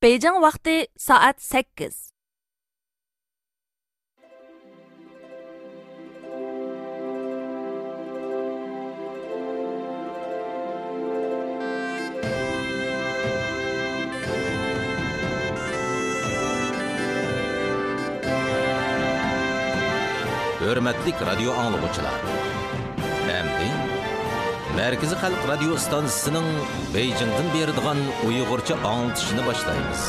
Beijing vaqti soat 8. hurmatli radio anglovchilar Әмді Merkezi Halk Radyo Stansısının Beijing'den berdiğan ұйғырча anlatışını başlayınız.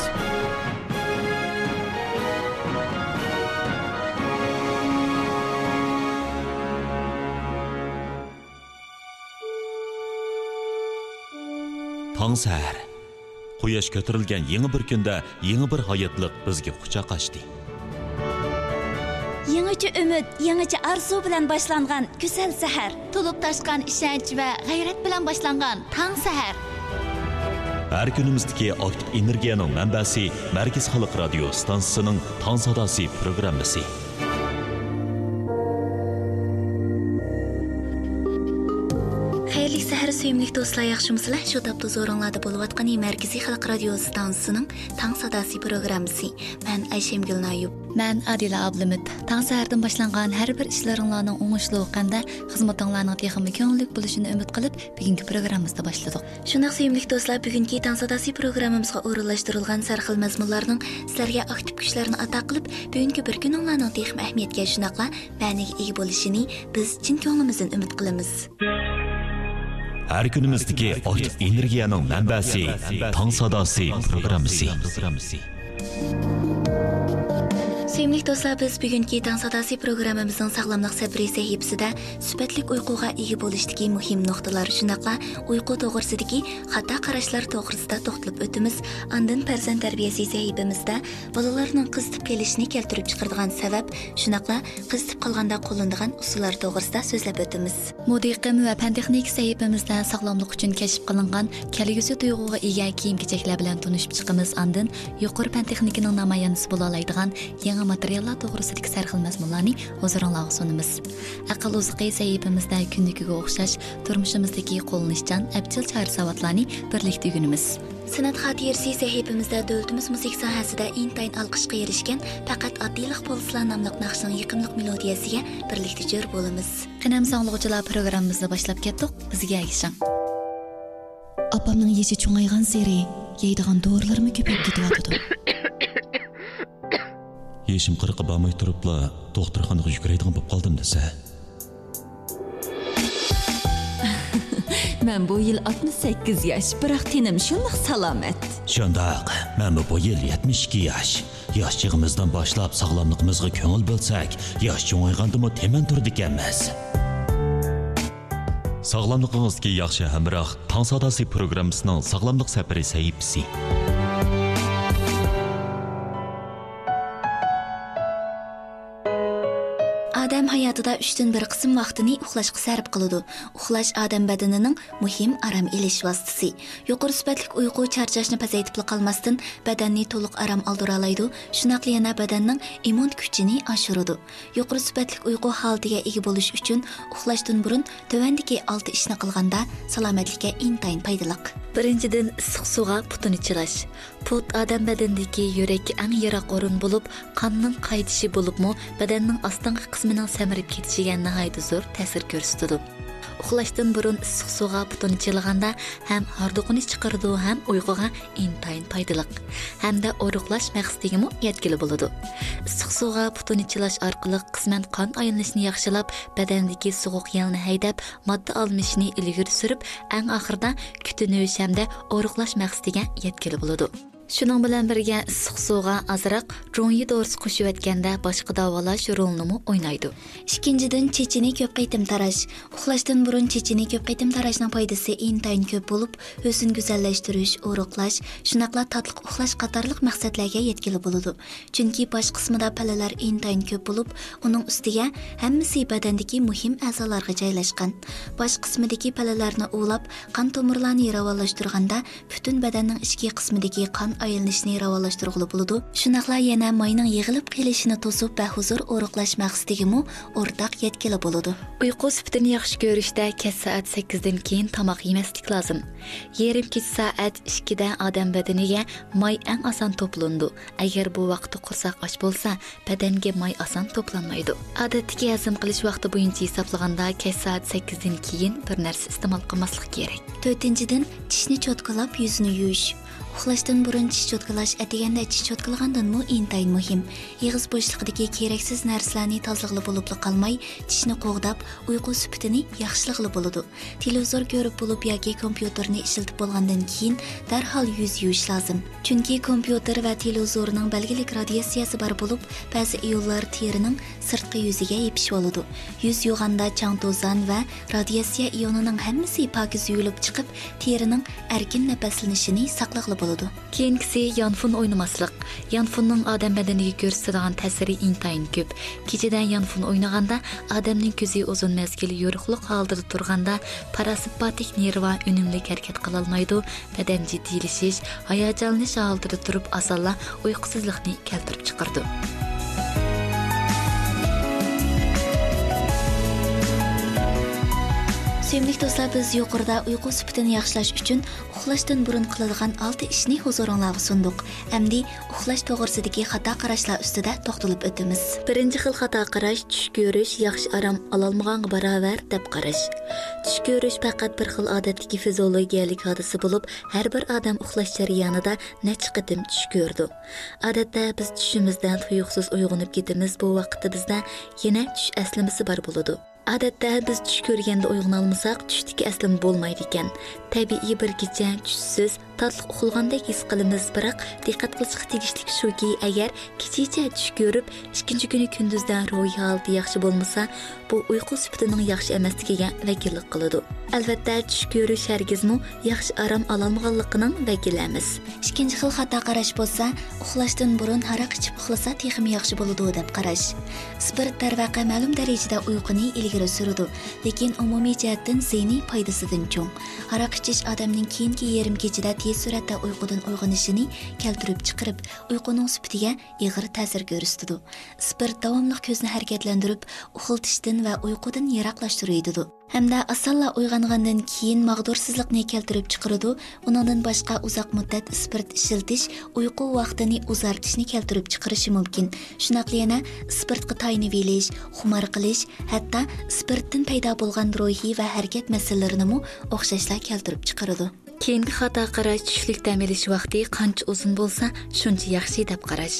Таң сәр. Құяш көтірілген еңі бір күнді, еңі бір hayatlık бізге құчақ ашты. Yangicha umid, yangicha arzu bilan boshlangan go'zal sahar. To'lib toshgan ishonch va g'ayrat bilan boshlangan tong sahar. Әр күніміздегі актив энергияның мәнбәсі Мәркіз Халық радио станциясының таң садасы программасы. Xayrli sahar suyimli do'stlar, yaxshimisizlar? Shu topda zo'ringlarda bo'layotgan Markaziy xalq radio stansiyasining Tang sadasi programmasi. Men Ayshamgul Nayub. Ablimit. Tang sahardan boshlangan har bir ishlaringlarning o'ngishli o'qanda xizmatinglarning texnik ko'ngillik bo'lishini umid qilib, bugungi programmamizda boshladik. Shunaq suyimli do'stlar, bugungi Tang sadasi programmamizga o'rinlashtirilgan sarxil mazmunlarning sizlarga aktiv kuchlarini ato qilib, bugungi bir kuninglarning texnik ahamiyatga shunaqla ma'niga ega bo'lishini biz chin ko'nglimizdan umid qilamiz. Әр күніміздегі актив энергияның мәнбәсі таң садасы программасы. Sevimli do'stlar, biz bugungi Tang sadasi programmamizning sog'lomlik sabri sahifasida sifatli uyquga ega bo'lishdagi muhim nuqtalar shunaqla uyqu to'g'risidagi xato qarashlar to'g'risida to'xtalib o'tamiz. Andin farzand tarbiyasi sahifamizda bolalarning qizitib kelishini keltirib chiqaradigan sabab, shunaqla qizitib qolganda qo'llanadigan usullar to'g'risida so'zlab o'tamiz. Modiqim va fan texnik sahifamizda sog'lomlik uchun kashf qilingan kelgusi tuyg'uga ega kiyim-kechaklar bilan tunishib chiqamiz. Andin yuqori fan texnikining namoyandasi bo'la oladigan yangi materiallar to'g'risidagi sarxil mazmunlarni huzuringlarga sunamiz aql uzuqi sahifamizda kunnikiga o'xshash turmushimizdagi qo'llanishchan abjil char savatlarni birlikda o'rganamiz San'at xotirasi sahifamizda davlatimiz musiqa sohasida intayin olqishga erishgan faqat oddiylik bo'lsalar nomli naqshning yiqimliq melodiyasiga birlikda jo'r bo'lamiz. qinam sog'lig'uchilar programmamizni boshlab ketdik bizga agishing opamning yeshi cho'ngaygan seri yeydigan dorilarimi ko'payib ketyotidi Ешім қырқы бамай тұрыпла тоқтырханаға жүгірейдіған боп қалдым десе. Мен bu yıl 68 yaş, bırak tenim şunlıq salamet. Şundaq, mən bu yıl 72 yaş. Yaşçığımızdan başlap sağlamlığımızға көңіл бөлсәк, яш çoğayğandımı temen turdu emas. Sağlamlığınızga yaxshi hamroh Tong sadasi programmasining sog'lomlik safari sahifasi. Адам hayotida 3 bir qism vaqtini uxlashga sarf qiladi. Uxlash odam badanining muhim aram elish vositasi. Yuqori sifatli uyqu charchashni pasaytib qolmasdan badanni to'liq aram oldira oladi. Shunaqli yana badanning immun kuchini oshiradi. Yuqori sifatli uyqu holatiga ega bo'lish uchun uxlashdan burun tövandagi 6 ishni qilganda salomatlikka intayin foydali. Birinchidan issiq suvga putini chilash. Put odam badanidagi yurakka eng yiroq o'rin bo'lib, qonning qaytishi bo'libmi, badanning ostingi qismining samirib ketishiga nihoyat zo'r ta'sir ko'rsatadi. Uxlashdan burun issiq suvga putini chilganda ham hordiqni chiqaradi, ham uyquga intayin foydali. Hamda o'ruqlash maqsadiga yetkili bo'ladi. Issiq suvga putini chilash orqali qisman qon aylanishini yaxshilab, badandagi sovuq yelni haydab, modda almishini ilgari surib, eng oxirida kutinish hamda o'ruqlash maqsadiga yetkili bo'ladi. Shuning bilan birga issiq suvga azroq jonyi dorisi qo'shib o'tganda boshqa davolash rolini o'ynaydi. Ikkinchidan chechini ko'p qaytim tarash. Uxlashdan burun chechini ko'p qaytim tarashning foydasi intayin ko'p bo'lib, o'zini go'zallashtirish, o'riqlash shunaqla tatliq uxlash qatorliq maqsadlarga yetkili bo'ladi. Chunki bosh qismida palalar intayin ko'p bo'lib, uning ustiga hammasi badandagi muhim a'zolarga joylashgan. Bosh qismidagi palalarni uvlab qon tomirlarni ravonlashtirganda butun badanning ichki qismidagi qon aylanishni ravolashtirg'ili bo'ladi shunaqla yana mayning yig'ilib qelishini to'sib bahuzur o'riqlash maqsadigimi o'rtaq yetkili bo'ladi uyqu sifatini yaxshi ko'rishda kech soat sakkizdan keyin tomoq yemaslik lozim. Yarim kech soat ikkida odam badaniga may eng oson to'plandi agar bu vaqtda qursoq och bo'lsa badanga may oson to'planmaydi. Odatdagi hazm qilish vaqti bo'yicha hisoblaganda kech soat sakkizdan keyin bir narsa iste'mol qilmaslik kerak. To'rtinchidan tishni cho'tkalab yuzini yuvish uxlashdan burun tish cho'tkalash atiganda tish cho'tkalagandanmi intayin muhim. Yig'iz bo'shliqidagi keraksiz narsalarni tozaliqli bo'lib qolmay tishni qo'g'dab uyqu sufitini yaxshiliqli bo'ladi. Televizor ko'rib bo'lib yoki kompyuterni ishlatib bo'lgandan keyin darhol yuz yuvish lozim. Chunki kompyuter va televizorning belgilik radiatsiyasi bor bo'lib ba'zi ionlar terining sirtqi yuziga yepishib oladi. Yuz yuvganda chang to'zon va radiatsiya ionining hammasi pokiz yuvilib chiqib terining erkin nafaslanishini saqlag'li болады кейінгісі янфун ойнамасылық янфунның адам бәдініге көрсетіған тәсірі интайын көп кешеден янфун ойнағанда адамның көзі ұзын мәзгіл йорықлық алдыда тұрғанда парасипатик нерва үнімді әрекет қыла алмайды бәден жетиілішеш аяжалыныш алдыда тұрып асала ұйқысыздықты келтіріп шығарды Sevimli do'stlar, biz yuqorida uyqu sifatini yaxshilash uchun uxlashdan burun qiladigan 6 ishni huzuringizga sunduq. Endi uxlash to'g'risidagi xato qarashlar ustida to'xtalib o'tamiz. birinchi xil xato qarash tush ko'rish yaxshi orom ololmaganga barobar deb qarash tush ko'rish faqat bir xil odatdagi fiziologiyalik hodisa bo'lib har bir odam uxlash jarayonida necha qatim tush ko'rdi odatda biz tushimizdan tuyuqsiz uyg'onib ketamiz bu vaqtda bizda yana tush aslimisi bor bo'ladi odatda biz tush ko'rganda uyg'ona olmasak tushdagi aslim bo'lmaydi ekan. Tabiiy bir kecha tushsiz tatliq uxlagandek his qilamiz biroq diqqat qilishga tegishli shuki agar kechacha tush ko'rib ikkinchi kuni kunduzda ro'y holati yaxshi bo'lmasa bu uyqu sifatining yaxshi emasligiga vakillik qiladi. Albatta tush ko'rish hargizmi yaxshi arom ololmaganligining vakili emas Ikkinchi xil xato qarash bo'lsa, uxlashdan burun aroq ichib uxlasa texmi yaxshi bo'ladi deb qarash. Spirt darvaqa ma'lum darajada uyquni ilgari suradi, lekin umumiy jihatdan ziyniy foydasidan cho'ng. aroq ichish odamning keyingi yarim kechada tez suratda uyqudan uyg'onishini keltirib chiqarib, uyquning sifatiga ig'ir ta'sir ko'rsatadi. Spirt davomli ko'zni harakatlantirib, uxiltishdan va uyqudan yiroqlashtiradi. Hamda asalla uyg'ongandan keyin mag'dursizlikni keltirib chiqaradi undan boshqa uzoq muddat spirt ishiltish uyqu vaqtini uzartishni keltirib chiqarishi mumkin. Shunaqli yana spirtga tayinib elish xumor qilish hatto spirtdan paydo bo'lgan ruhiy va harakat masalalarini o'xshashlar keltirib chiqaradi. Keyingi xato qarash tushlik dam olish vaqti qancha uzun bo'lsa shuncha yaxshi deb qarash.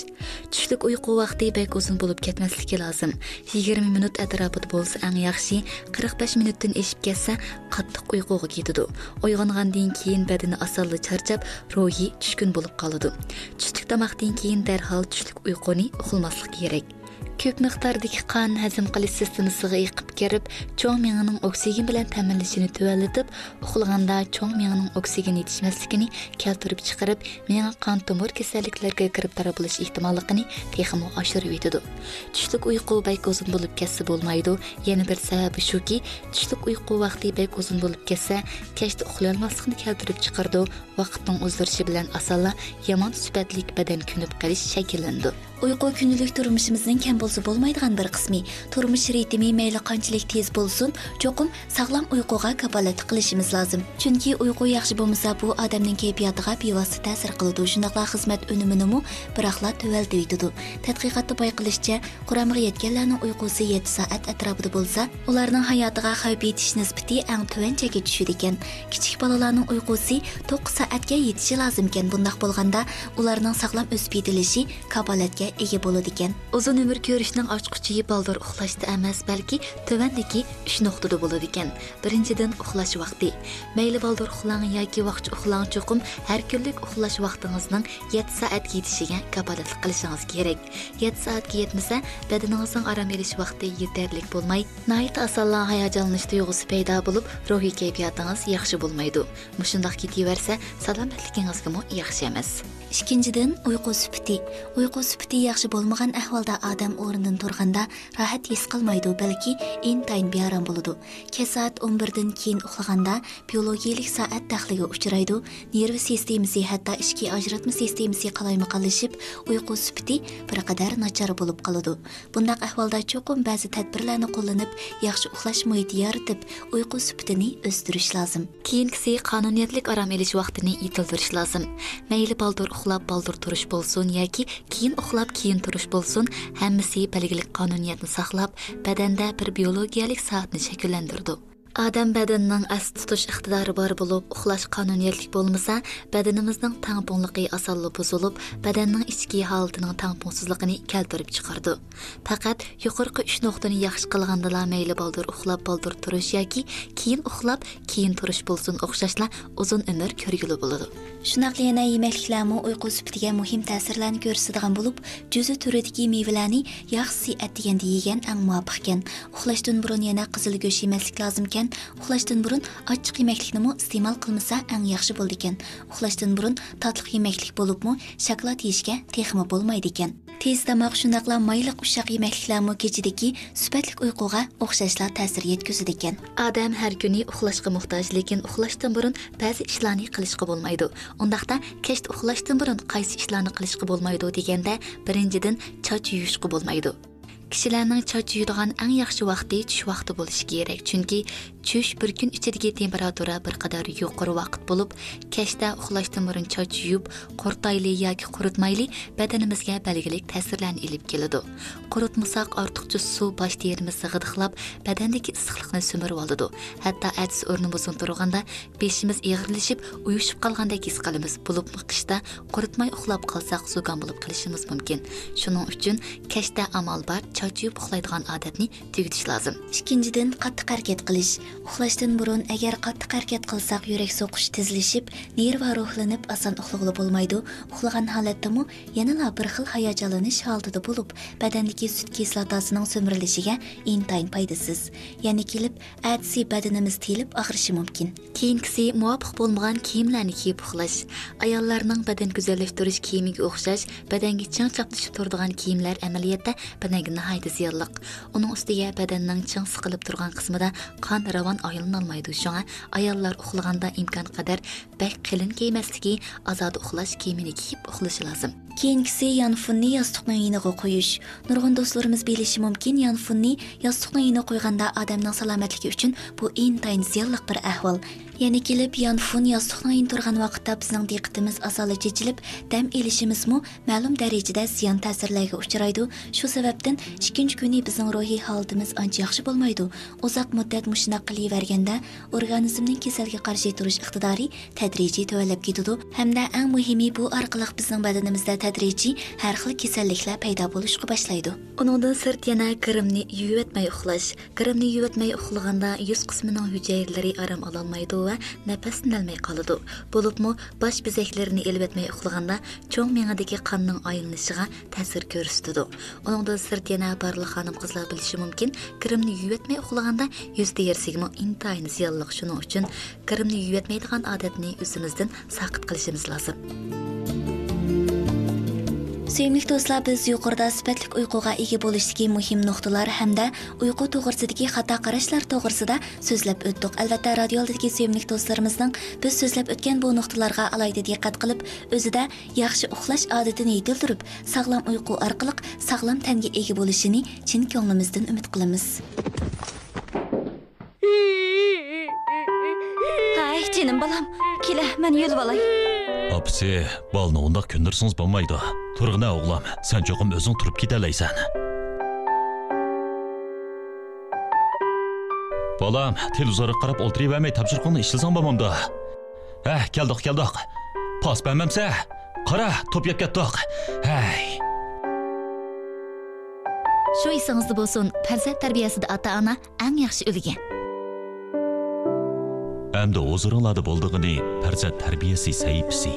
Tushlik uyqu vaqti bak uzun bo'lib ketmasligi lozim. Yigirma minut atrofida bo'lsa eng yaxshi qirq besh minutdan eshib ketsa qattiq uyquga ketadi. Uyg'ongandan keyin badani osonla charchab ruhiy tushkun bo'lib qoladi. Tushlik tomoqdan keyin darhol tushlik uyquni uxlamaslik kerak. Ko'p miqdordagi qon hazm qilish sistemasiga yiqib kirib cho'ng miyaning oksigen bilan ta'minlashini tuvallatib uxlaganda cho'ng miyaning oksigen yetishmasligini keltirib chiqarib miya qon tomir kasalliklarga giribdor bo'lish ehtimolligini texmo oshirib yetadi. Tushlik uyqu bayk uzun bo'lib ketsa bo'lmaydi. Yana bir sababi shuki tushlik uyqu vaqti bayk uzun bo'lib ketsa kechda uxlayolmaslikni keltirib chiqardi. Vaqtning o'zdirishi bilan asonla yomon sifatlik badan kunib qolish shakllandi. Uyqu kunlik turmushimizning kam bo'lsa bo'lmaydigan bir qismi. Turmush ritmi mayli qanchalik tez bo'lsin cho'qim sog'lom uyquga kapolat qilishimiz lozim chunki uyqu yaxshi bo'lmasa bu odamning kayfiyatiga bevosita ta'sir qiladi. Shundoqla xizmat unumini biroqla tuvaltiydi tadqiqotda bayqilishicha quramiga yetganlarning uyqusi 7 soat atrofida bo'lsa ularning hayotiga xavf yetish nisbati eng tuvanchaga tushadi ekan. Kichik bolalarning uyqusi 9 soatga yetishi lozim ekan bundoq bo'lganda ularning sog'lom o'sib yetilishi kapolatga ega bo'ladi ekan uzun umr ko'rishning ochqichi baldir uxlashda emas balki tuvandagi uch nuqtada bo'ladi ekan birinchidan uxlash vaqti. Mayli baldir uxlang yoki vaqt uxlang cho'qim har kunlik uxlash vaqtingizning yetti soatga yetishiga kapolatlik qilishingiz kerak. Yetti soatga yetmasa badaningizning arom olish vaqti yetarlik bo'lmay nait osonla hayajonlanish tuyg'usi paydo bo'lib ruhiy kayfiyatingiz yaxshi bo'lmaydi. Mushundoq ketaversa salomatligingizgami yaxshi emas. Ikkinchidan uyqu sufiti uyqu sufiti yaxshi bo'lmagan ahvolda odam o'rnidan turganda rohat his qilmaydi balki intayin bearam bo'ladi kech soat o'n birdan keyin uxlaganda biologiyalik soat daxliga uchraydi nerv sistemasi hatto ichki ajratma sistemasi qalaymaqonlashib uyqu sufiti bir qadar nachar bo'lib qoladi bundaq ahvolda cho'qim ba'zi tadbirlarni qo'llanib yaxshi uxlash muhiti yaratib uyqu sufatini o'stirish lozim keyingisi qonuniyatlik orom olish vaqtini yetildirish lozim mayli baldur uxlab baldur turish bo'lsin yoki keyin uxlab keyin turish bo'lsin hammasi belgilik qonuniyatni saqlab badanda bir biologiyalik soatni shakllantirdi. Odam badanining as tutish iqtidori bor bo'lib uxlash qonuniyatlik bo'lmasa badanimizning tangpungligi osonli buzilib badanning ichki holatining tangpungsizligini keltirib chiqardi. Faqat yuqorqi uch nuqtani yaxshi qilgandala mayli boldir uxlab boldir turish yoki keyin uxlab keyin turish bo'lsin o'xshashla uzun umr ko'rguli bo'ladi. Shunaqli yana yemakliklarmi uyqu sufatiga muhim ta'sirlarni ko'rsatadigan bo'lib juzi turidagi mevalarni yaxshi siat deganda yegan ang muvofiq ekan uxlashdan burun yana qizil go'sht yemaslik lozim ekan uxlashdan burun ochiq yemakliknimi iste'mol qilmasa ang yaxshi bo'ldi ekan uxlashdan burun totliq yemaklik bo'libmi shokolad yeyishga texmi bo'lmaydi ekan. Tez tomoq shundoqla mayliq ushoq yemakliklarmi kechidagi sifatli uyquga o'xshashlar ta'sir yetkazadi ekan. Odam har kuni uxlashga muhtoj lekin uxlashdan burun ba'zi ishlarni qilishga bo'lmaydi. Undaqda kechda uxlashdan burun qaysi ishlarni qilishga bo'lmaydi deganda birinchidan choch yuvishga bo'lmaydi. Kishilarning choch yuydigan eng yaxshi vaqti tush vaqti bo'lishi kerak chunki tush bir күн ichidagi temperatura bir qadar yuqori vaqt bo'lib kechda uxlashdan burun choch yuvib qurtayli yoki quritmayli badanimizga belgilik ta'sirlarni ilib keladi. Quritmasak ortiqcha suv bosh terimizni g'idiqlab badandagi issiqlikni sumirib oladi. Hatto ats o'rnimizdan turganda beshimiz eg'irlashib uyushib qolgandek his qilamiz. Bo'lib qishda quritmay uxlab qolsak zugan bo'lib qilishimiz mumkin. Shuning uchun kechda amal bor choch yuvib uxlaydigan odatni tugutish lozim. Ikkinchidan qattiq harakat qilish. Uxlashdan burun agar qattiq harakat qilsak yurak so'qish tezlashib nerva ruhlanib oson uxlag'ili bo'lmaydi. Uxlagan holatdami yanala bir xil hayajonlanish holatida bo'lib badandagi sut kislotasining so'mirilishiga intayin foydasiz ya'ni kelib atsi badanimiz tiyilib og'rishi mumkin. Keyingisi muvofiq bo'lmagan kiyimlarni kiyib uxlash. Ayollarning badan go'zallashtirish kiyimiga o'xshash badanga chang chaplashib turadigan kiyimlar amaliyotda badanga nihoyatda ziyonliq uning ustiga badanning chang siqilib turgan qismida qon ravon aylanolmaydi shunga ayollar uxlaganda imkon qadar bak qilin kiymasligi ozoda uxlash kiyimini kiyib uxlashi lozim. Keyingisi yanfunni yostiqning yiniga qo'yish. Nurg'un do'stlarimiz bilishi mumkin yanfunni yostiqning yiniga qo'yganda odamning salomatligi uchun bu intayin ziyonliq bir ahvol. Yana kelib yanfun yostiqning yin turgan vaqtda bizning diqqatimiz asoli chechilib dam elishimizmi ma'lum darajada ziyon ta'sirlarga uchraydi. Shu sababdan ikkinchi kuni bizning ruhiy holatimiz ancha yaxshi bo'lmaydi. Uzoq muddat mushunaqa qilaverganda organizmning kasalga qarshi turish iqtidori tadrijiy tuvalab ketadi. Hamda eng muhimi bu orqali bizning badanimizda tadrijiy har xil kasalliklar paydo bo'lishga boshlaydi. Uningdan sirt yana kirimni yuvatmay uxlash kirimni yuvatmay uxlaganda yuz qismining hujayralari aram ololmaydi va nafas tinolmay qoladi. Bo'libmi bosh bezaklarini elib uxlaganda cho'ng miyadagi qonning aylanishiga ta'sir ko'rsatadi. Uningdan sirt yana barli xonim qizlar bilishi mumkin. Kirimni yuvatmay uxlaganda yuz terisiga intayin ziyonliq shuning uchun kirimni yuvatmaydigan odatni o'zimizdan saqit qilishimiz lozim. Sevimli do'stlar, biz yuqorida sifatli uyquga ega bo'lishdagi muhim nuqtalar hamda uyqu to'g'risidagi xato qarashlar to'g'risida so'zlab o'tdik. Albatta, radiodagi sevimli do'stlarimizning biz so'zlab o'tgan bu nuqtalarga alohida diqqat qilib, o'zida yaxshi uxlash odatini yetiltirib, sog'lom uyqu orqali sog'lom tanga ega bo'lishini chin ko'nglimizdan umid qilamiz. Ay, canım balam. Kele, men yulib olay. Apsi, balni undaq тургуна bo'lmaydi. Turg'ina o'g'lim, sen туруп o'zing turib ketalaysan. Bolam, televizorga qarab бермей topshiriqni ishlasang bo'lmamda. Ha, keldik, keldik. пас бермемсе qara, to'p жеп кеттик Hay. shu esingizda bo'lsin farzand tarbiyasida ota ona eng yaxshi ulgan әмді озырылады болдығыны пәрзат тәрбиесі сәйіпсі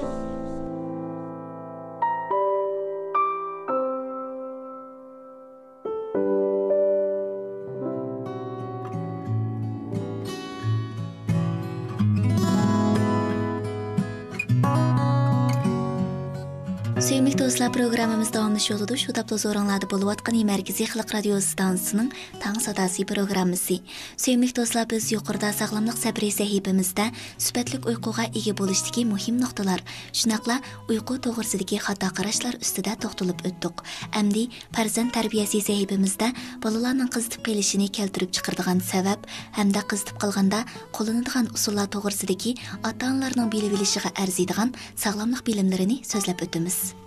Сүймік достlar программамыз davomlashyotidu shu tapda zo'ringlarda bo'layotgan markaziy xalq radio stansiyasining tang sadosi programmasi. Suyimlik do'stlar biz yuqorida sog'lomlik sabri sahifamizda sifatli uyquga ega bo'lishdagi muhim nuqtalar shunaqla uyqu to'g'risidagi xato qarashlar ustida to'xtalib o'tdik. Amdi farzand tarbiyasi sahifamizda bolalarning qizitib qilishini keltirib chiqaradigan sabab hamda qizitib qolganda qo'llanadigan usullar to'g'risidagi ota onalarning bilib olishiga arziydigan sog'lomlik bilimlarini so'zlab o'tamiz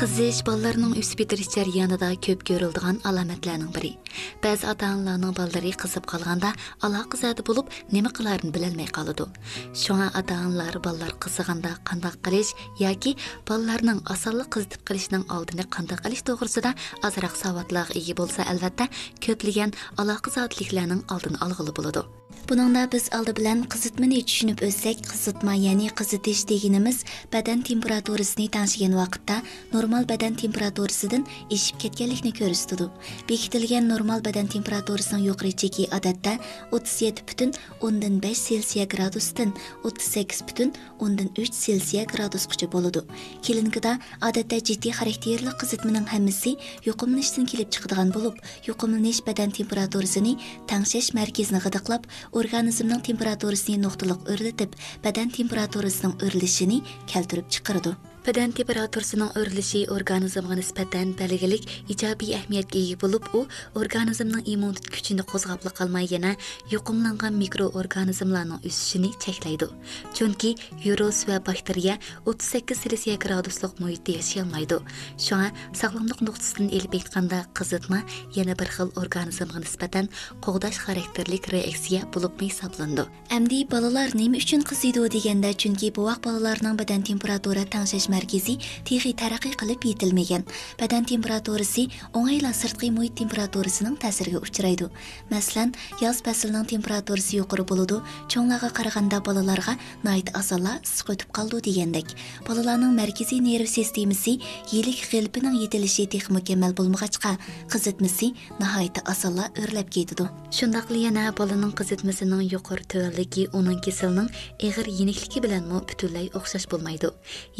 qizish bolalarning o'sib yetirish jarayonida ko'p ko'riladigan alomatlarning biri. Ba'zi ota onalarning bolalari qizib qolganda aloqa zadi bo'lib nima qilarini bilolmay qoladi. Shunga ota onalar bolalar qizig'anda qandoq qilish yoki bolalarning osonlik qizitib qilishining oldini qandoq qilish to'g'risida ozroq savodlarga ega bo'lsa albatta ko'plagan aloqa zotliklarning oldini olg'ili bo'ladi. Buningda biz oldi bilan qizitmani tushunib o'tsak, qizitma ya'ni qizitish deganimiz badan temperaturasini tanishgan vaqtda normal badan temperaturasidan eshib ketganlikni ko'rsatadi. Bekitilgan normal badan temperaturasining yuqori cheki odatda 37,5 Selsiya gradusdan 38,3 Selsiya gradusgacha bo'ladi. Kilinikada odatda jiddiy xarakterli qizitmaning hammasi yuqumlanishdan kelib chiqadigan bo'lib, yuqumlanish badan temperaturasini tangshash markazini g'idiqlab, organizmning temperaturasini nuqtaliq o'rlatib, badan temperaturasining o'rlishini keltirib chiqaradi. Badan temperaturasining o'rilishi organizmga nisbatan belgilik ijobiy ahamiyatga ega bo'lib u organizmning immunitet kuchini qo'zg'abli qolmay yana yuqumlangan mikroorganizmlarning o'sishini cheklaydi. Chunki virus va bakteriya 38 selsiya graduslik muhitda yashayolmaydi shunga sog'lomlik nuqtasidan elib aytganda qizitma yana bir xil organizmga nisbatan qo'g'dash xarakterlik reaksiya bo'lib hisoblandi. Amdi bolalar nima uchun qiziydi deganda chunki bu vaqt bolalarning badan temperatura tangshash markazi texi taraqqiy qilib yetilmagan. Badan temperaturasi o'ng'ayla sirtqi muhit temperaturasining ta'siriga uchraydi. Masalan yoz faslining temperaturasi yuqori bo'ladi cho'nglarga qaraganda bolalarga nayt asonla issiq o'tib qoldi degandek bolalarning markaziy nerv sistemasi yilik g'ilpining yetilishi tex mukammal bo'lmag'achqa qizitmasi nihoyatda asonla o'rlab ketadi shundoqli yana bolaning qizitmasining yuqori tuvanligi uning kasalning ig'ir yenikligi bilanmi butunlay o'xshash bo'lmaydi.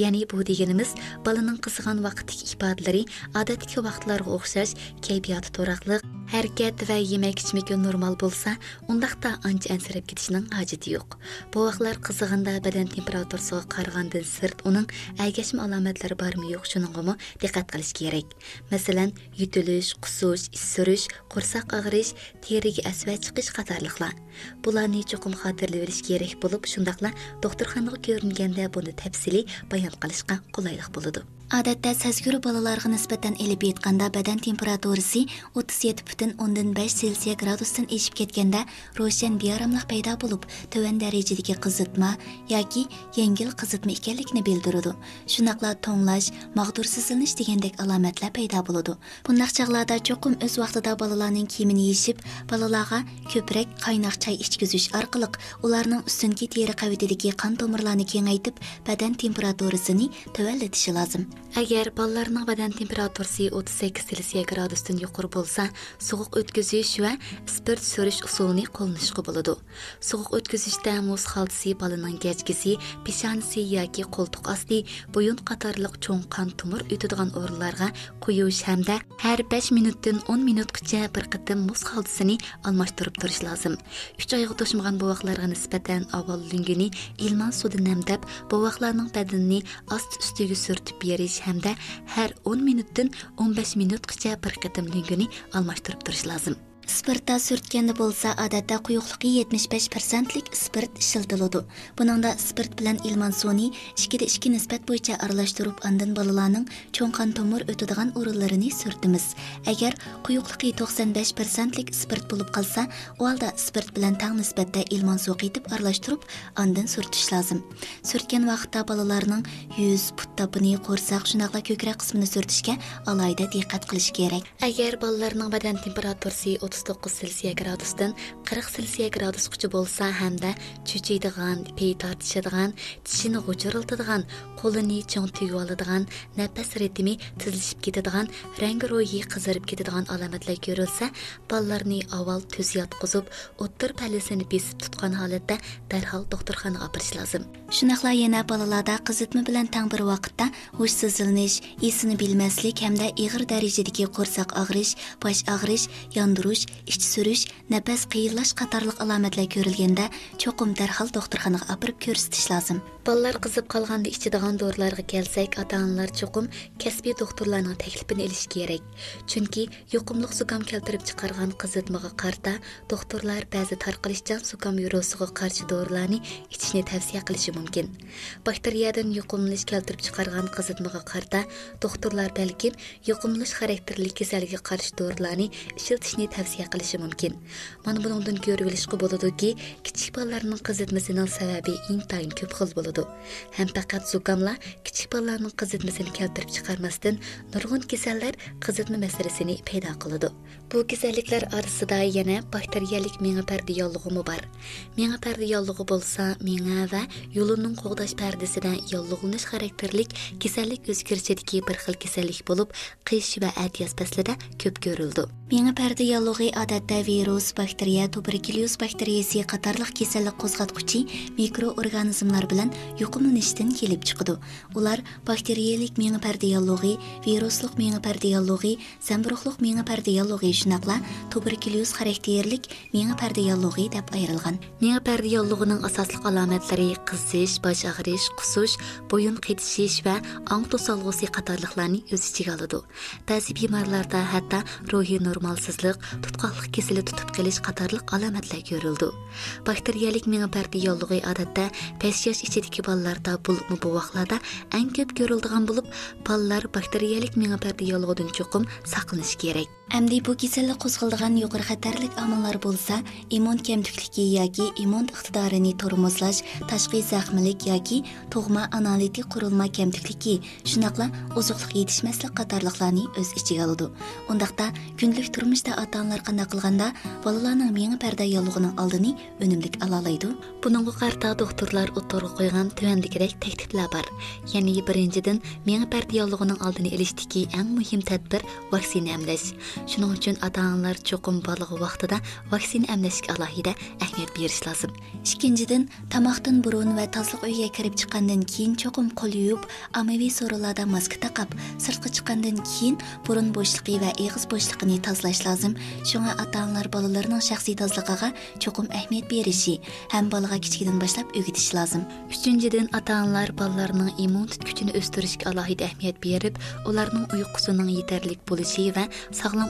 Ya'ni bu дегеніміз дегенimiz баланың қызыған вакыттагы ифадалары адаттагы вакытларга окшош кайфияты туракылык Hərəkət və yemək-içmək normal bolsa, undaqda ancha әнсіреп кетишнең хаҗаты юк. Бу вакытлар кызыгында бәдән температурасына карагандан сырт уның әгәшмә аламәтләре бармы юк шуныңгымы qilish kerak кирәк. Мәсәлән, ютүлеш, кусуш, qursaq курсак агырыш, теригә әсвә чыгыш катарлыклар. Буларны чукым хатırlап бериш кирәк булып, шундакла докторханага көрінгенде буны тәфсилий баян кылышка колайлык. Odatda sazguri bolalarga nisbatan elib aytganda badan temperaturasi 37,5 selsiya gradusdan eshib ketganda ro'shan bearamlik paydo bo'lib tuvan darajadagi qizitma yoki yengil qizitma ekanligini bildiradi. Shunaqla to'nglash mag'dursizlanish degandek alomatlar paydo bo'ladi. Bundaq chog'larda cho'qim o'z vaqtida bolalarning kiyimini yechib bolalarga ko'proq qaynoq choy ichkizish orqali ularning ustunki teri qavatidagi qon tomirlarini kengaytib badan temperaturasini tuvanlatishi lozim. Agar bolalarning badan temperaturasi 38 selsiya gradusdan yuqori bo'lsa sovuq o'tkazish va spirt surish usulini qo'llanishga bo'ladi. Sovuq o'tkazishda muz xaltisi bolaning gajgisi peshanasi yoki qo'ltiq osti bo'yin qatorliq cho'ng qon tumur o'tadigan o'rinlarga quyish hamda har 5 minutdan 10 minutgacha bir qatim muz xaltisini almashtirib turish lozim. 3 oyga to'shmagan bovoqlarga nisbatan avval lungini ilman suvda namdab bovoqlarning badanini ost ustiga surtib berish hamda har 10 minutdan 15 minutgacha bir qatim lungini almashtirib turish lozim. Spirtda surtganda bo'lsa odatda quyuqligi 75 persentlik spirt ishlatiladi buningda spirt bilan ilman suvni ikkida ikki nisbat bo'yicha aralashtirib andin bolalarning cho'ng qon tomir o'tadigan o'rinlarini surtimiz agar quyuqligi 95 persentlik spirt bo'lib qolsa u holda spirt bilan tang nisbatda ilman suv qetib aralashtirib andin surtish lozim surtgan vaqtda bolalarning yuz put topini qo'rsaq shunaqa ko'krak qismini surtishga alohida diqqat qilish kerak agar bolalarning badan temperaturasi 39 selsiya gradusdan 40 selsiya gradusgacha bo'lsa hamda cho'chiydigan pey tortishadigan tishini g'uchiriltadigan qo'lini cho'ng tugib oladigan nafas ritmi tezlashib ketadigan rangi ro'yi qizarib ketadigan alomatlar ko'rilsa bolalarni avval tuz yotqizib o'ttir pallasini besib tutgan holatda darhol doktorxonaga opirish lozim. Shunaqla yana bolalarda qizitma bilan tang bir vaqtda hushsizlanish esini bilmaslik hamda ig'ir darajadagi qo'rsoq og'rish bosh og'rish yondirish түшүш ич сүрүш нәпәс қатарлық катарлык көрілгенде көрүлгөндө чокум дархал доктурханага апарып көрсөтүш лазым bolalar qizib qolganda ichadigan dorilarga kelsak ota onalar cho'qim kasbiy doktorlarning taklifini olish kerak. Chunki yuqumliq zukam keltirib chiqargan qizitmaga qarta doktorlar ba'zi tarqalishchan zukam virusiga qarshi dorilarni ichishni tavsiya qilishi mumkin. Bakteriyadan yuqumlish keltirib chiqargan qizitmaga qarta doktorlar balkim yuqumlish xarakterli kasallikka qarshi dorilarni ishlatishni tavsiya qilishi mumkin. Mana bundan ko'rib olishga bo'ladiki kichik bolalarning qizitmasining sababi intayin ko'p xil bo'ladi. Bo'ladi ham faqat zukamlar kichik bolalarning qizitmasini keltirib chiqarmasdan nurg'un kasallar qizitma masalasini paydo qiladi. Bu kasalliklar orasida yana bakteriyalik miya parda yollig'imi bor? Miya parda yollig'i bo'lsa miya va yo'lining qo'g'dash pardasida yollig'lanish xarakterlik kasallik o'zgarishidagi bir xil kasallik bo'lib qish va atiyaz faslida ko'p ko'rildi. Miya parda yollig'i odatda virus bakteriya tuberkulyoz bakteriyasi qatorliq kasallik qo'zg'atquchi mikroorganizmlar bilan yuqumlanishdan kelib chiqadi ular bakteriyalik miya parda viruslik miya menga parda yollig'i zamburug'liq menga parda shunaqla tuberkulyoz xarakterlik miya parda deb ayrilgan. Miya parda asosliq alomatlari qizish bosh og'rish qusish bo'yin qetishish va ong to'solg'usi qatorliqlarni o'z ichiga oladi. Ba'zi bemorlarda hatto ruhiy normalsizlik tutqoqlik kesili tutib qelish qatorliq alomatlar ko'rildi. Bakteriyalik miya parda odatda besh yosh ichidagi bolalarda bo'libmi bu vaqtlarda eng ko'p ko'rildigan bo'lib ballar bakteriyalik menga parda yollig'idan cho'qim saqlanish kerak. Әмді bu кеселі қозғылдыған yuqori xatarlik omillar bo'lsa, иммун kamtukligi yoki иммун iqtidorini tormozlash, tashqi zaxmlik yoki tug'ma analitik qurilma kamtukligi, shunaqla ұзықлық yetishmaslik қатарлықланы o'z ichiga oladi. Ондақта күнділік turmushda ota-onalar qanday qilganda bolalarning пәрді parda алдыны oldini алалайды. Бұныңғы қарта докторлар ұттырғы doktorlar o'tirg'a qo'ygan бар. takliflar bor. Ya'ni birinchidan mengi алдыны yollig'ining oldini мұхим eng muhim tadbir Şunun üçün ata-analar çoxum balığı vaxtıda vaksina əmləşikə alohida əhmiyyət beriş lazım. İkincidən, tamaqdan burun və tazlıq uyğa kirib çıxandan keyin çoxum qol yuyub, ammaviy sorularda maska taqab, sirtqa çıxandan keyin burun bo'shliqi və ağız bo'shliqini tozalash lazım. Şuna ata-analar balalarının şəxsi tozluğuna çoxum əhmiyyət berişi həm balağa kiçikdən başlab öyrətiş lazım. Üçüncüdən, ata-analar balalarının immun kütünü östürüşkə alohida əhmiyyət berib, onların uyqusunun yetərlik bo'lishi və sağlam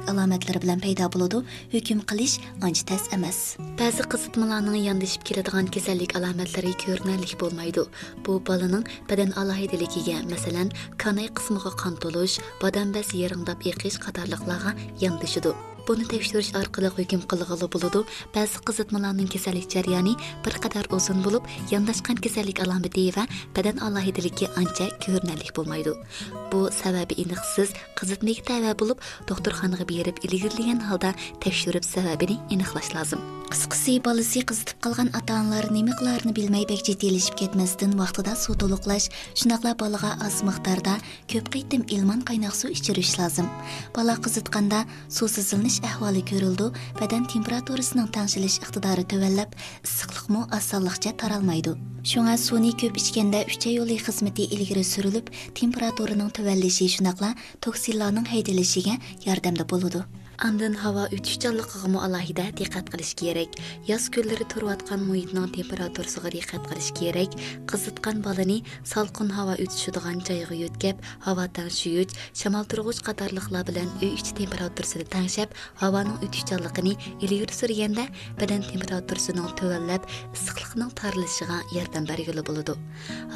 kasallik alomatlari bilan paydo bo'ladi hukm qilish ancha tas emas. Ba'zi qizitmalarning yondashib keladigan kasallik alomatlari ko'rinarli bo'lmaydi. Bu bolaning badan alohidaligiga masalan kanay qismiga qon to'lish badambas yeringdab eqish qatorliqlarga yondashidi buni tekshirish orqali hukm qilg'ili bo'ladi. Ba'zi qizitmalarning kasallik jarayoni bir qadar uzun bo'lib yondashgan kasallik alomati va badan alohidaligi ancha ko'rinarli bo'lmaydi. Bu sababi aniqsiz qizitmaga tava bo'lib doktorxonaga berib ilgirlagan holda tekshirib sababini aniqlash lozim. Qisqasi bolasi qizitib qolgan ota onalar nima qilarini bilmay bek jiddiylashib ketmasdan vaqtida suv to'liqlash shunaqla bolaga oz miqdorda ko'p qaytim ilmon qaynoq suv ichirish lozim. Bola qizitganda ahvoli ko'rildi badan temperaturasining tanshilish iqtidori tuvallab تۆۋەنلەپ ئىسسىقلىقمۇ taralmaydi shunga suvni ko'p ichganda ئىچكەندە ئۈچەي يولى خىزمىتى ئىلگىرى سۈرۈلۈپ تېمپېراتۇرىنىڭ تۆۋەنلىشى شۇنداقلا توكسىنلارنىڭ ھەيدىلىشىگە ياردەمدە Андан havo o'tishchanligiga alohida diqqat qilish kerak. Yoz kunlari turayotgan muhitning temperaturasiga diqqat qilish kerak. Qizitgan bolani salqin havo o'tishadigan joyga yo'tkab, havo tangshigich, shamol turg'ich qatorliqlar bilan uy ichi temperaturasini tangshab, havoning o'tishchanligini ilgari surganda badan temperaturasining tuvanlab, issiqlikning tarilishiga yordam berguli bo'ladi.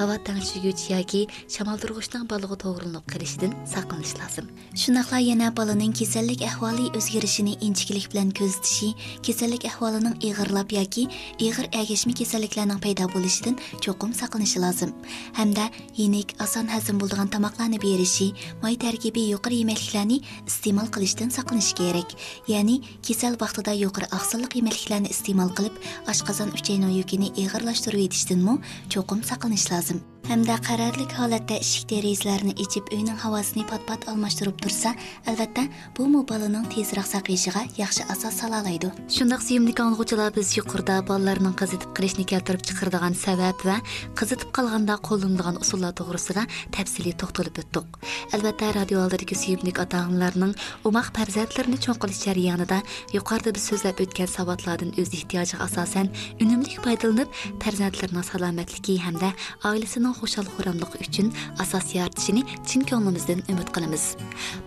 Havo tangshigich yoki shamol turg'ichning baliga to'g'rilanib qolishidan saqlanish lozim. Shunaqla yana bolaning kasallik ahvoli o'zgarishini inchiklik bilan kuzatishi, kasallik ahvolining ig'irlab yoki ig'ir agashma kasalliklarning paydo bo'lishidan cho'qim saqlanishi lozim. Hamda yenik, oson hazm bo'ladigan tomoqlarni berishi, moy tarkibi yuqori yemakliklarni iste'mol qilishdan saqlanish kerak. Ya'ni kasal vaqtida yuqori oqsilliq yemakliklarni iste'mol qilib, oshqozon uchayno yukini ig'irlashtirib etishdanmi cho'qim saqlanish lozim. hamda qarorlik holatda eshik derazalarini ichib uyning havosini pat-pat almashtirib tursa albatta bu bolaning tezroq saqayishiga yaxshi asos sola oladi shundoq suyimli ang'uvchilar biz yuqorida bolalarning qizitib qilishni keltirib chiqaradigan sabab va qizitib qolganda qo'llanilgan usullar to'g'risida tafsiliy to'xtalib o'tdik albatta radio oldidagi suyimli ota onalarning umoq farzandlarini cho'ng qilish jarayonida yuqorida biz so'zlab o'tgan savodlardan o'z ehtiyojiga asosan unumli foydalanib farzandlarning salomatligi hamda oilasining xushal xuramligi uchun asos yaratishini chin ko'nglimizdan umid qilamiz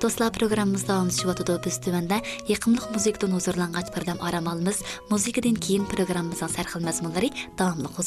do'stlar programmamiz davomlashyotidi biz программында йыкымлык музыктың huzurlanгач бирдам арамалымыз музыкадан кийин программабыздын сархил мазмунлары давамлык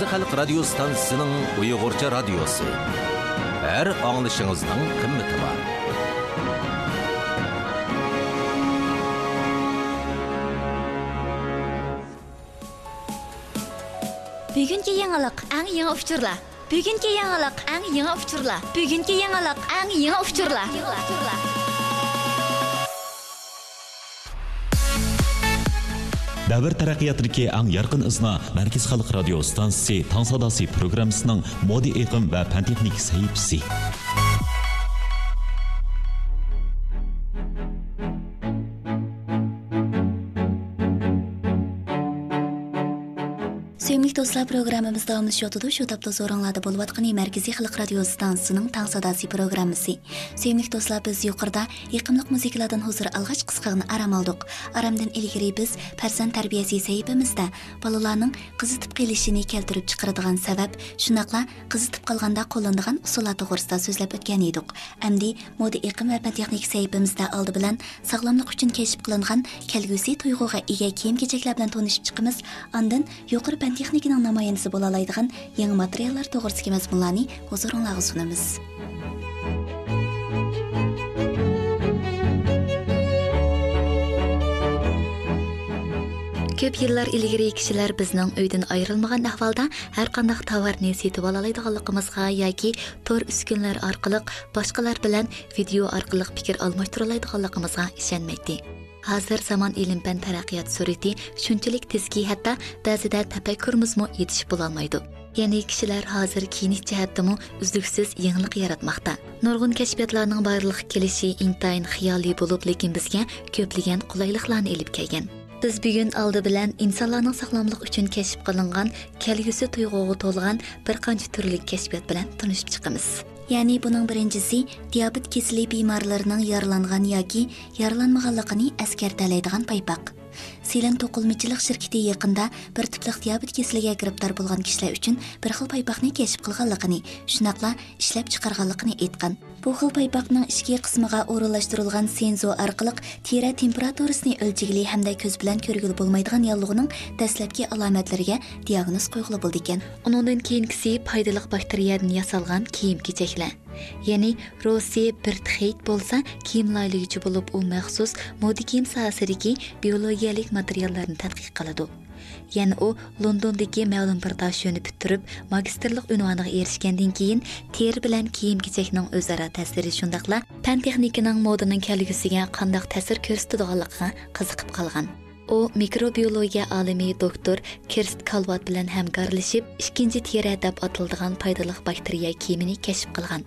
Қазы халық радио станциясының ұйғырча радиосы. Әр аңлышыңыздың қымметі бар. Бүгінгі яңалық әң яңа ұшчырла. Бүгінгі яңалық әң яңа ұшчырла. Бүгінгі яңалық әң яңа ұшчырла. Дәбір тарақиятырке ріке аң ярқын ызна Мәркіз халық радио станциясы таң садасы программысының моди иқым бә пәнтехник сәйіпсі. Do'stlar, programmamiz davomlashyotidi. Shu topda zo'ringlarda bo'layotgan Markaziy xalq radio stansiyasining Tang sadosi programmasi. Sevimli do'stlar, biz yuqorida yiqimliq muzikalardan huzur alg'ach qisqag'ini aram oldik. Aramdan ilgari biz farzand tarbiyasi sahifamizda bolalarning qizitib qilishini keltirib chiqaradigan sabab, shunaqla qizitib qolganda qo'llanadigan usullar to'g'risida so'zlab o'tgan edik. Amdi moda iqim va texnik sahifamizda oldi bilan sog'lomlik uchun kashf qilingan kelgusi tuyg'uga ega kiyim-kechaklar bilan tanishib chiqamiz. Ondan yuqori pan texnikaning намаянсы бола ең яңы материаллар тогрусуга мазмунларны хозурунлагы сунамыз көп еллар илгери кишилер біздің үйден айырылмаған ахвалда әр қандай товарны сетип ала алайдыганлыгыбызга яки тор үскенлер арқылық, басқалар билан видео аркылык пикир алмаштыра алайдыганлыгыбызга мәйтті. Hozir zamon ilm fan taraqqiyot surati shunchalik tezki hatto ba'zida tafakkurimizmi yetish bo'lolmaydi. Ya'ni kishilar hozir kiyinish jihatdimi uzluksiz yangilik yaratmoqda. Nurg'un kashfiyotlarning barliq kelishi intayin xiyoliy bo'lib lekin bizga ko'plagan qulayliklarni ilib kelgan. Biz bugun oldi bilan insonlarning sog'lomlik uchun kashf qilingan kelgusi tuyg'uga to'lgan bir qancha turli kashfiyot bilan tanishib chiqamiz. Ya'ni buning birinchisi diabet kesili bemorlarining yaralangan yoki yaralanmaganligini askartalaydigan paypoq Selim to'qilmichilik shirkati yaqinda bir tipliq diabet kesiliga giribdor bo'lgan kishilar uchun bir xil paypoqni kashf qilganligini, shunaqla ishlab chiqarganligini aytgan. Bu xil paypoqning ichki qismiga o'rinlashtirilgan senzo orqali teri temperaturasini o'lchagili hamda ko'z bilan ko'rgili bo'lmaydigan yollig'ining dastlabki alomatlariga diagnoz qo'yg'ili bo'ldi ekan. Undan keyingisi foydali bakteriyadan yasalgan kiyim-kechaklar. ya'ni rossiya bir xeyt bo'lsa kiyim laylig'ichi bo'lib u maxsus moda kiyim sohasidagi biologiyalik materiallarni tadqiq qiladi yana u londondagi ma'lum bir yo'ni bitirib magistrlik unvoniga erishgandan keyin teri bilan kiyim kechakning o'zaro ta'siri shundoqla fan texnikaning modaning kelgusiga qandoq ta'sir ko'rsatadiganligiga qiziqib qolgan. U mikrobiologiya olimi doktor kirst kalvat bilan hamkorlashib ikkinchi teri deb atiladigan foydali bakteriya kiyimini kashf qilgan.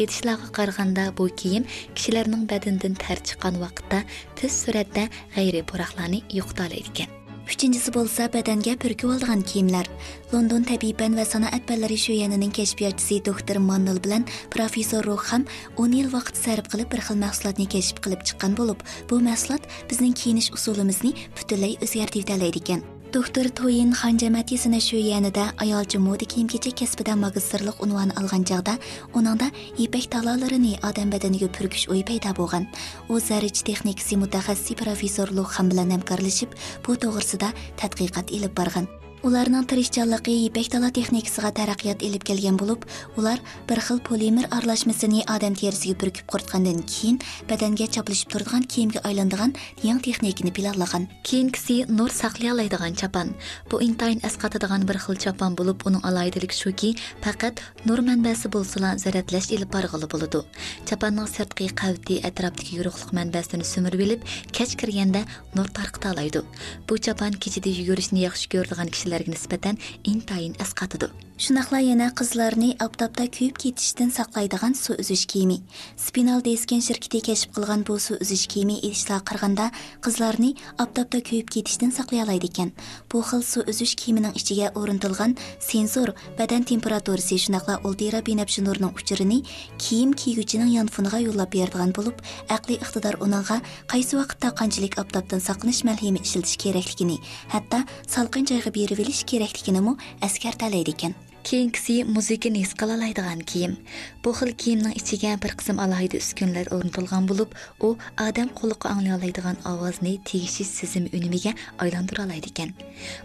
Aytishlarga qaraganda bu kiyim kishilarning badanidan tar chiqqan vaqtda tez suratda g'ayriy puraqlarni yo'qotalaydi ekan. Uchinchisi bo'lsa badanga purkib olgan kiyimlar. London tabiiy fan va sanoat fanlari sho'yanining kashfiyotchisi doktor mannel bilan professor roham o'n yil vaqt sarf qilib bir xil mahsulotni kashf qilib chiqqan bo'lib bu mahsulot bizning kiyinish usulimizni butunlay o'zgartirib ekan. Doktor toyin xanjamatiyasini shu yanida ayolchi moda kiyim kechak kasbida magistrlik unvoni olgan chog'da uningda ipak talolarini odam badaniga purkish o'yi paydo bo'lgan u zarich texnikasi mutaxassisi professor luxan bilan hamkorlashib bu to'g'risida tadqiqot ilib borgan ularning tirishchanligi ipak dala texnikasiga taraqqiyot ilib kelgan bo'lib ular bir xil polimer aralashmasini odam terisiga burkib quritgandan keyin badanga chaplashib turadigan kiyimga aylanadigan yangi texnikani planlagan keyingisi nur saqlay oladigan chapan bu intayin asqatadigan bir xil chapan bo'lib uning alohidaligi shuki faqat nur manbasi bo'lsala zaratlash ilib borg'ili bo'ladi. Chapanning sirtqi qavti atrofdagi yorug'lik manbasini sumirib ilib kech kirganda nur tarqita oladi bu chapan kechada yugurishni yaxshi ko'radigan kishilar erkaklarga nisbatan intayin asqatidi shunaqla yana qizlarni oftobda kuyib ketishdan saqlaydigan suv uzish kiyimi spinal deskin shirkiti kashf qilgan bu suv uzish kiyimi ishlar qirganda qizlarni oftobda kuyib ketishdan saqlay oladi ekan. Bu xil suv uzish kiyimining ichiga o'rnatilgan sensor badan temperaturasi shunaqla ultira binafshi nurning uchirini kiyim kiyguchining yonfoniga yo'llab beradigan bo'lib aqliy iqtidor uningga qaysi vaqtda qanchalik oftobdan saqlanish malhimi ishlatish kerakligini hatto salqin joyga berib bilish kerakligini askartalaydi ekan? Keyingisi muzikani his qila oladigan kiyim. Bu xil kiyimning ichiga bir qism alohida uskunlar o'rnatilgan bo'lib u odam quliqqa angla oladigan ovozni tegishish sezimi unimiga aylantira oladi ekan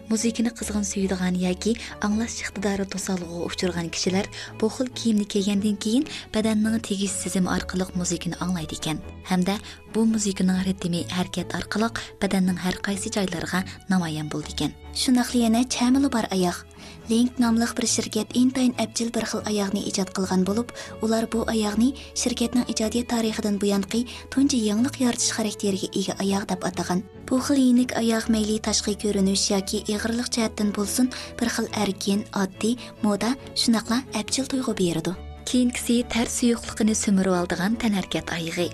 muzikani qizg'in suyadigan yoki anglash iqtidori to'solg'iga uchirgan kishilar bu xil kiyimni kiygandan keyin badanning tegish sezimi orqali muzikani anglaydi ekan hamda bu muzikaning ritmi harakat orqali badanning har qaysi joylariga namoyon bo'ldi ekan shunaqli yana chamili bor oyoq link nomli bir shirkat intayin abjil bir xil oyoqni ijod qilgan bo'lib ular bu oyoqni shirkatning ijodiyat tarixidan buyonqi tunji yangilik yaratish xarakteriga ega oyoq deb atagan. Bu xil yenik oyoq mayli tashqi ko'rinish yoki ig'irlik jihatdan bo'lsin bir xil erkin oddiy moda shunaqla abjil tuyg'u beradi Кейінгісі тər suyuqluğunu sömürüb aldığan tənərkət ayığı.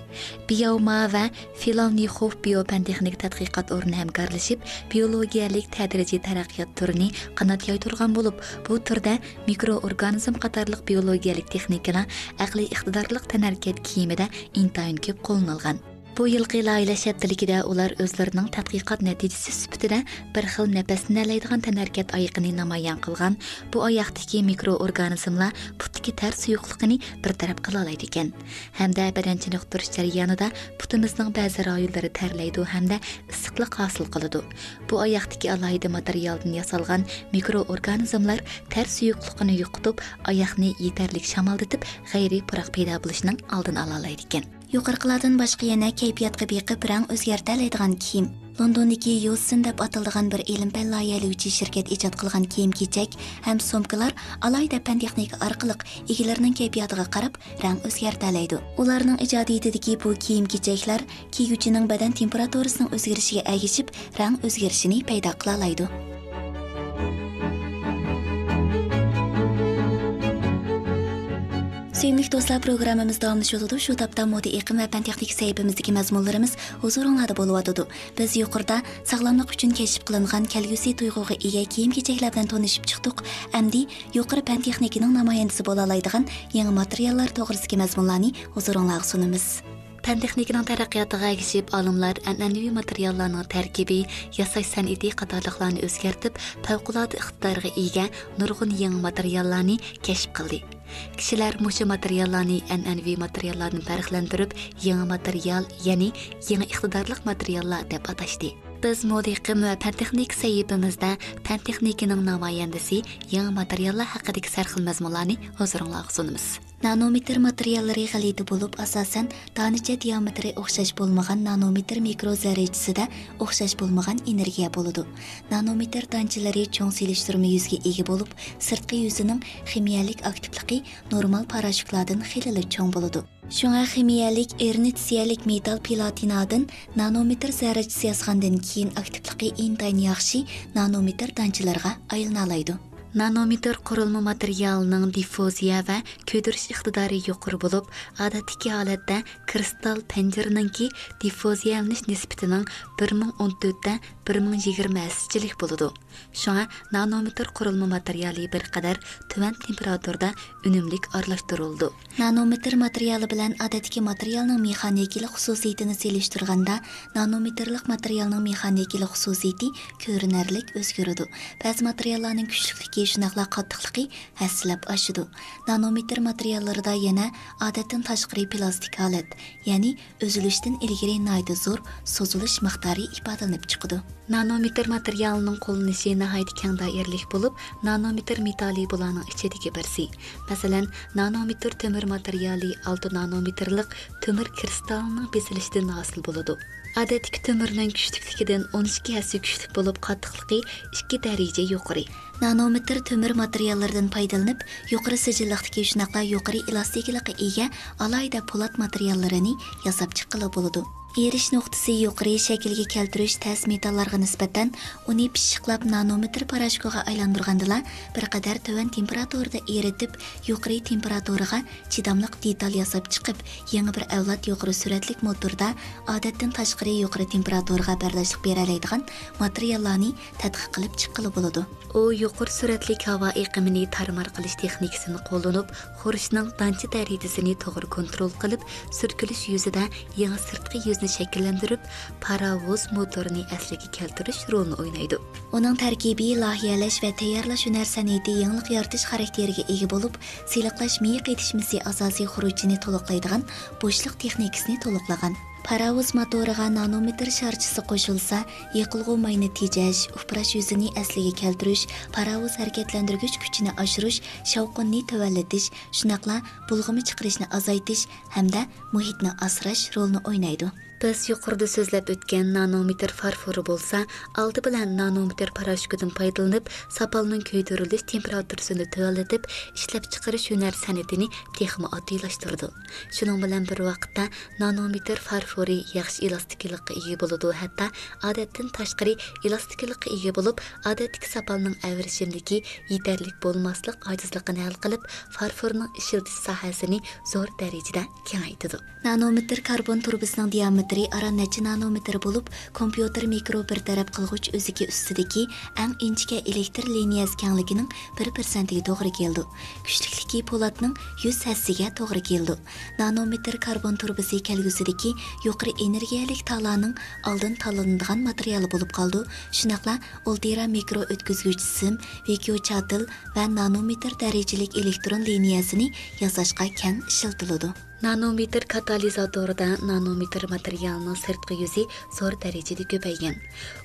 Bioma və Filanixov biopandexnik tədqiqat ornu həmkarlaşıb biologiyalik tədrici tərəqqiyat türünü qanat yaytırğan olub, bu türdə mikroorqanizm qatarlıq biologiyalik texnikana əqli iqtidarlıq tənərkət kiyimində intayın köp qolunulğan. Bu yilqi loyiha shaptiligida ular o'zlarining tadqiqot natijasi sifatida bir xil nafasni alaydigan tanarkat oyiqini namoyon qilgan. Bu oyoqdagi mikroorganizmlar putdagi tar suyuqligini bartaraf qila oladi ekan. Hamda badan chiniqtirish jarayonida putimizning ba'zi rayonlari tarlaydi hamda issiqlik hosil qiladi. Bu oyoqdagi alohida materialdan yasalgan mikroorganizmlar tar suyuqligini yo'qotib oyoqni yetarli shamoldatib g'ayriy puroq paydo bo'lishining oldini ola oladi ekan. Yuqorqilardan boshqa yana kayfiyatga beqib rang o'zgartiradigan kiyim londondagi yossin deb ataldigan bir ilm fan loyihalovchi shirkat ijod qilgan kiyim kechak ham sumkalar alayda fan texnika orqali egalarining kayfiyatiga qarab rang o'zgartirlaydi ularning ijodiyatidagi bu kiyim kechaklar kiyguvchining badan temperaturasining o'zgarishiga agishib rang o'zgarishini oladi Sevimli do'stlar programmamiz davomlashadi. Shu topda moda iqlim va fan texnik sahifamizdagi mazmunlarimiz huzuringlarda bo'lyotidi. Biz yuqorida sog'lomlik uchun kashf qilingan kelgusi tuyg'uga ega kiyim-kechaklar bilan tanishib chiqdik. Endi yuqori fantexnikining namoyandasi bo'la oladigan yangi materiallar to'g'risidagi mazmunlarni huzuringlarga sunamiz. Пән texnikining taraqqiyotiga ergishib, olimlar an'anaviy materiallarning tarkibi, yasash san'ati qatorliqlarni o'zgartib, favqulodda iqtidorga ega nurg'un yangi materiallarni kashf qildi. Kishilar mushu materiallarni an'anaviy materiallardan farqlantirib, yangi material, ya'ni yangi iqtidorliq materiallar deb atashdi. Biz modiqim va fan texnik sahifamizda fan texnikining yangi materiallar haqidagi sarxil mazmunlarni huzuringizga sunamiz. Nanometr materiallari g'alati bo'lib, asosan donicha diametri o'xshash bo'lmagan nanometr mikro zarrachasida o'xshash bo'lmagan energiya bo'ladi. Nanometr danchalari cho'ng selishtirma yuzga ega bo'lib, sirtqi yuzining ximiyalik aktivligi normal parashutlardan xilili cho'ng bo'ladi. Shunga ximiyalik ernitsiyalik metal platinadan nanometr zarrachasi yozgandan keyin aktivligi intayin yaxshi nanometr danchalarga aylanalaydi Nanometr qurilma materialining diffuziya va ko'ydirish iqtidori yuqori bo'lib, odatdagi holatda kristal panjirninki diffuziyalanish nisbatining 1014 da 1020 chilik bo'ladi. Shunga nanometr qurilma materiali bir qadar tuvan temperaturada unumlik aralashtirildi. Nanometr materiali bilan odatdagi materialning mexanikalik xususiyatini selishtirganda, nanometrlik materialning mexanikalik xususiyati ko'rinarlik o'zgaradi. Ba'zi materiallarning kuchliligi shunaqla qattiqligi hassilab oshidi. Nanometr materiallarida yana odatdan tashqari plastik holat, ya'ni o'zilishdan ilgari nayda zo'r so'zilish miqdori ifodalanib chiqadi. Nanometr materialining qo'llanishi nihoyat keng doiralik bo'lib, nanometr metali bularning ichidagi birsi. Masalan, nanometr temir materiali 6 nanometrlik temir kristallining besilishidan hosil bo'ladi. odatdagi temirning kuchlikidan 12 hassa kuchlik bo'lib qattiqligi 2 daraja yuqori nanometr temir materiallardan foydalanib yuqori sijilliqdagi shunaqla yuqori elastiklikqa ega alayda po'lat materiallarini yasab chiqqili bo'ladi erish nuqtasi yuqori shaklga keltirish tas metallarga nisbatan uni pishiqlab nanometr parashkoga aylantirgandila bir qadar tuvan temperaturada eritib yuqori temperaturaga chidamliq detal yasab chiqib yangi bir avlod yuqori suratlik motorda odatdan tashqari yuqori temperaturaga bardashlik beraladigan materiallarni tadqiq qilib chiqqili bo'ladi. U yuqori sur'atli havo iqimini tarmar qilish texnikasini qo'llanib xurishning dancha darajasini to'g'ri kontrol qilib surkilish yuzida yangi sirtqi yuzni shakllantirib parovoz motorini asliga keltirish rolini o'ynaydi uning tarkibiy lohiyalash va tayyorlash hunar san'ati yangilik yaratish xarakteriga ega bo'lib siyliqlash miya qaytishmasi asosiy xurujini to'liqlaydigan bo'shliq texnikasini to'liqlagan Паровоз motoriga nanometr sharchisi qo'shilsa, yiqilg'u mayni tejash, uprash yuzini asliga keltirish, parovoz harakatlantirgich kuchini oshirish, shovqinni tuvallatish, shunaqla bulg'imi chiqarishni azaytish hamda muhitni asrash rolini o'ynaydi. Biz yuqorida so'zlab o'tgan nanometr farfori bo'lsa, oldi bilan nanometr parashutidan foydalanib, sapalning kuydirilish temperaturasini tuvallatib, ishlab chiqarish hunar san'atini texmi oddiylashtirdi. Shuning bilan bir vaqtda nanometr farfori yaxshi elastiklikka ega bo'ladi, hatto odatdan tashqari elastiklikka ega bo'lib, odatdagi sapalning avrishimligi yetarlik bo'lmaslik ojizligini hal qilib, farforning ishiltish sohasini zo'r darajada kengaytirdi. Nanometr karbon turbisining diametri diametri ara necha nanometr bo'lib, kompyuter mikro bir taraf qilg'ich o'ziga ustidagi eng inchka elektr liniyasi kengligining 1% to'g'ri keldi. Kuchlikligi po'latning 100 hassiga to'g'ri keldi. Nanometr karbon turbisi kelgusidagi yuqori energiyalik talaning oldin tanlanadigan materiali bo'lib qoldi. Shunaqla ultra mikro o'tkazgich sim, video chatil va nanometr darajalik elektron liniyasini yasashga keng ishlatiladi. Nanometr katalizatoridan nanometr materialning sirtqi yuzi zo'r darajada ko'paygan.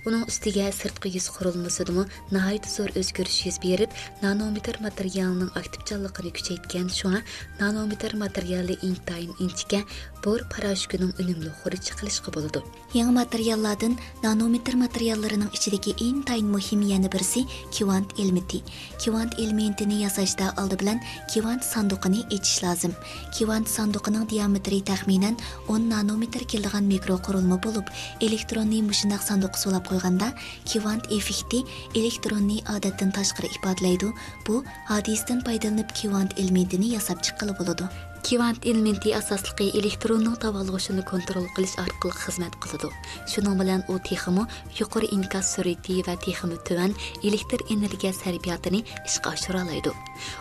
Uning ustiga sirtqi yuz qurilmasidami nihoyat zo'r o'zgarish yuz berib nanometr materialining aktivchanligini kuchaytgan shuna nanometr materiali intayin inchika бор парашкінің үнімлі құры чықылышқы болуды. Яңы материалладың нанометр материалларының ішідегі интайын мұхим яны бірсі кивант элементи. Кивант элементini ясашта алды білән кивант сандуқыны ечіш лазым. Кивант сандуқ сандуқының диаметрі тәхминен 10 нанометр келдіған микро құрылымы болып, электронны мұшынақ сандуқ солап қойғанда, кивант эффекті электронны адаттын ташқыры ипадлайды. Бұл адистен пайдаланып кивант элементini ясап чыққылы болады. Квант элементи асаслыгы электронның табалгышын контроль кылыш аркылы хезмәт кылды. Шуның белән у техимы юқоры инкас сүрәте ва техимы төвән электр энергия сәрбиятын ишкә ашыра алайды.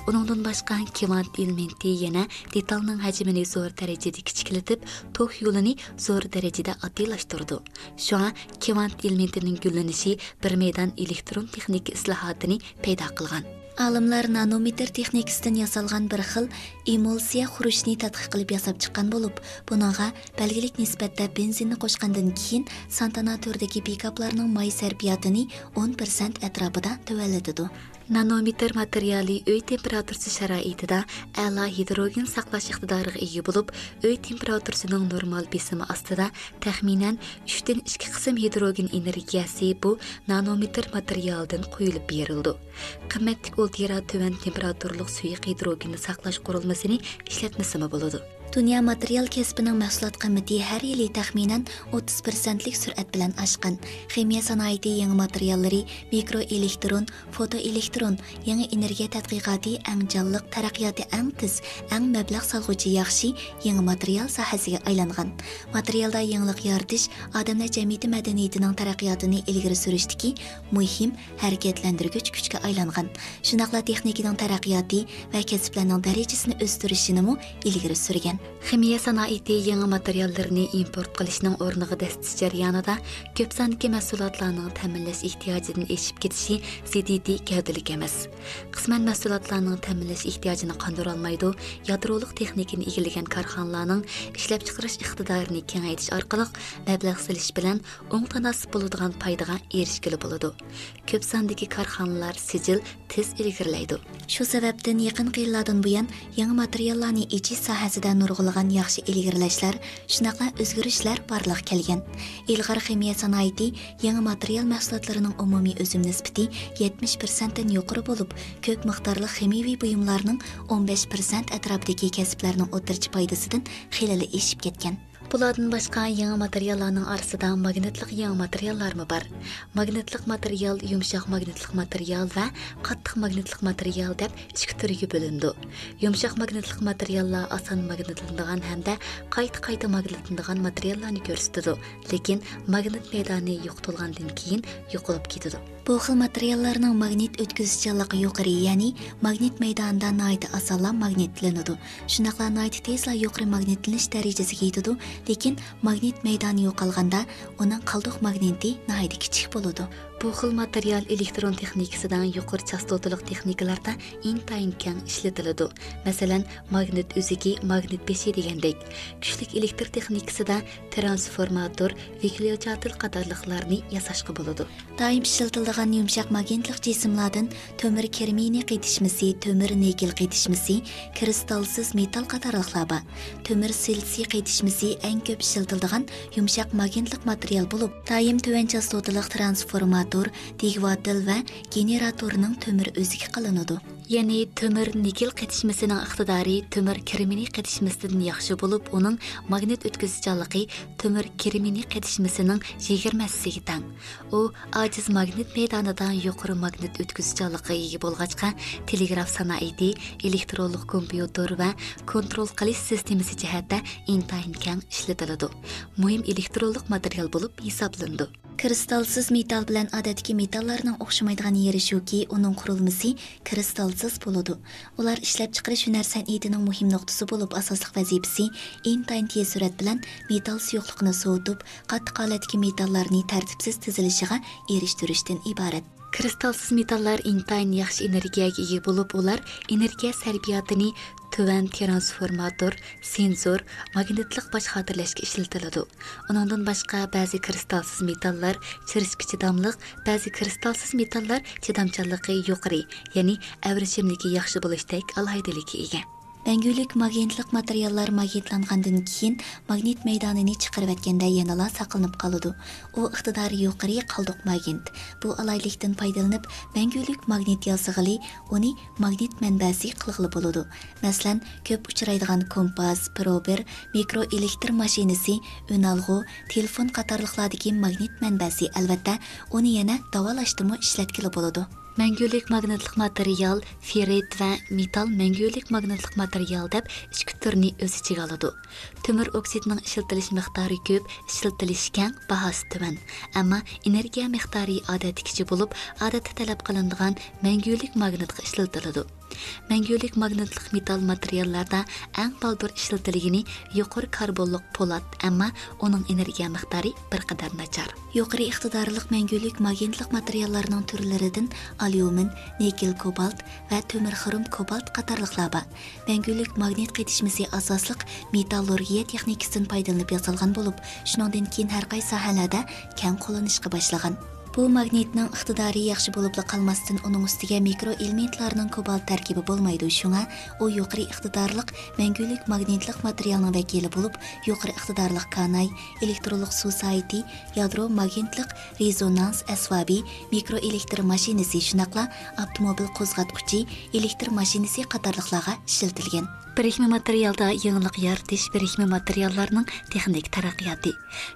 Уныңдан башка квант элементи яна деталның хәҗмени зур дәрәҗәдә кичкилетеп, ток юлын зур дәрәҗәдә атилаштырды. Шуңа квант элементінің гүлләнеше bir мәйдан электрон техника ислахатын пайда кылган. Алымлар нанометр техникасыдан ясалған бір xil эмульсия хурушни тадқиқ qilib yasab chiqqan bo'lib, buningga belgilik nisbatda benzinni qo'shgandan keyin santana turdagi pikaplarning may sarfiyotini 10% atrofida tuvallatadi. Нанометр материалы өй температурасы шараитida a'lo hidrogen saqlash iqtidoriga ega bo'lib, өй температурасининг нормал бесими ostida taxminan 3 dan 2 qism энергияси energiyasi bu nanometr materialdan quyilib berildi. Qimmatli ultira tuvan temperaturlik suyuq сақлаш saqlash Hastanesini işletmesi mi buldu? Dunyo material kasbining mahsulot qiyməti har yili taxminan 30%lik bilan oshgan Ximiya sanoati yangi materiallari mikroelektron, fotoelektron, yangi energiya tadqiqoti ən canlıq, taraqqiyoti ən tez, ən mablag' solg'uchi yaxshi yangi material sohasiga aylangan Materialda yangilik yaratish odamlar jamiyati madaniyatining taraqqiyotini ilgari surishdagi muhim harakatlantirgich kuchga aylangan. Shunaqla texnikaning taraqqiyoti va kasblarning darajasini o'stirishini ilgari surgan. Ximiya sanoati yangi materiallarni import qilishning o'rniga dastish jarayonida ko'p sonli mahsulotlarning ta'minlash ehtiyojidan eshib ketishi ziddiy gavdalik emas. Qisman mahsulotlarning ta'minlash ehtiyojini qondirolmaydi yadrolik texnikani egallagan korxonalarning ishlab chiqarish iqtidorini kengaytirish orqali mablag' silish bilan o'ng tanasib bo'ladigan foydaga erishgili bo'ladi. Ko'p sondagi korxonalar sijil tez ilgirlaydi. Shu sababdan yaqin yillardan buyon yangi materiallarni echish sohasida nurg'ulagan yaxshi ilgirlashlar, shunaqla o'zgarishlar barliq келген. Ilg'or ximiya sanoati yangi material mahsulotlarining umumiy o'sim nisbati 70% dan yuqori bo'lib, ko'p miqdorli ximiyaviy buyumlarning 15% atrofidagi kasblarning o'tirchi foydasidan xilali eshib ketgan. Бұладың башқа яңа материалларның арсыда магнитлық еңі материаллармы бар. Магнитлық материал, юмшақ магнитлық материал вә қаттық магнитлық материал деп ішкі түрге бөлінді. Юмшақ магнитлық материаллар асан магнитлындыған әмді қайты-қайты магнитлындыған материалларны көрсетеді. Лекен магнит мейданы юқтылғандың кейін юқылып кетеді. Бұл xil магнит magnit o'tkazuvchanligi yuqori, ya'ni магнит мейданда nayta asalla magnitlanadi. Шынақла nayta тезла yuqori магнитлініш darajasiga yetadi lekin magnit maydoni yo'qolganda uning qalduq magniti nayt kichik bo'ladi. Bu xil material elektron texnikasidan yuqori chastotalik texnikalarda intayin keng ishlatiladi. Masalan, magnit o'zigi, magnit beshi degandek. kuchlik elektr texnikasida transformator, viklyochatil qatorliqlarni yasashga bo'ladi. doim ishlatiladigan yumshoq magnitlik jismlardan to'mir kermini qaytishmisi to'mir nikkel qaytishmisi kristalsiz metal qatorliqlar bor. To'mir silsiy qaytishmisi eng ko'p ishlatiladigan yumshoq magnitlik material bo'lib, doim tuvan chastotalik transformator, dvigatelь va generatorning to'mir o'ziga qilinadi. Ya'ni to'mir nikkel qetishmasining iqtidori to'mir kirmini qetishmasidan yaxshi bo'lib, uning magnit o'tkazuvchanligi to'mir kirmini qetishmasining 20 teng. U ojiz magnit maydonidan yuqori magnit o'tkazuvchanligiga ega bo'lg'achqa telegraf sanoati, elektronlik kompyuter va kontrol qilish sistemasi jihatda intayin keng ishlatiladi. Muhim elektronlik material bo'lib hisoblanadi. Kristalsiz metal bilan odatdagi metallarning o'xshamaydigan yeri shuki, uning qurilmasi kristalsiz bo'ladi. Ular ishlab chiqarish hunar san'atining muhim nuqtasi bo'lib, asosli vazifasi intayin tez surat bilan metal suyuqlikni sovutib, qattiq holatdagi metallarni tartibsiz tizilishiga erishtirishdan iborat. Kristalsiz metallar intayin yaxshi energiyaga ega bo'lib, ular energiya sarfiyotini tuvan transformator sensor magnitliq bosh xotirlashga ishlatiladi. Uningdan boshqa ba'zi kristalsiz metallar chirishga chidamliq ba'zi kristalsiz metallar chidamchanligi yuqori ya'ni avrishimligi yaxshi bo'lishdek alohidaligi ega. Мәңгүлік магнитлік материаллар магнитланғандан кейін магнит мәйданini chiqarib әткәндә янала сақланып қалуды. О иктидары юқары қалдық магнит. Бу алайлықтан пайдаланып, мәңгүлік магнит языгылы оны магнит мәнбәсі қылғылы болуды. Мәсәлән, көп учрайдыган компас, пробер, микроэлектр машинасы, үналгы, телефон қатарлықладығы магнит мәнбәсі әлбәттә, оны яна давалаштымы ishlatkili болуды. Мәңгүлек магнитлык материал, феррит ва металл мәңгүлек магнитлык материал деп ikki turni o'z ichiga oladi. Temir oksidining ishlatilish miqdori ko'p, ishlatilish keng, bahosi tuban. Ammo energiya miqdori odatdagicha bo'lib, odatda talab qilinadigan мәңгүлек magnitga ishlatiladi. Мәңгүлек магнитлык металл материалларда әң балдыр işletilgini yuqori karbonliq polat, әмма оның энергия miqdori bir qadar nachar. Yuqori iqtidorliq мәңгүлек магнитлык материалларының төрләреннән алюмин, никель, кобальт ва төмер хром кобальт катарлыклар бар. Мәңгүлек магнит кайтышмасы асаслык металлургия техникасын пайдаланып ясалган булып, шуныңдан кийин һәр кайсы сахәләрдә кәң кулланышка башлаган. Bu magnitning iqtidori yaxshi bo'libla qolmasdan uning ustiga mikroelementlarning kobalt tarkibi bo'lmaydi. Shunga u yuqori iqtidorliq mangulik magnitlik materialning vakili bo'lib, yuqori iqtidorliq kanay, elektronlik suv sayti, yadro magnitlik rezonans asvabi, mikroelektr mashinasi shunaqla avtomobil qo'zg'atquchi, elektr mashinasi qatorliqlarga ishlatilgan. Birikme materialda yenilik yaratish birikme materiallarning texnik taraqqiyoti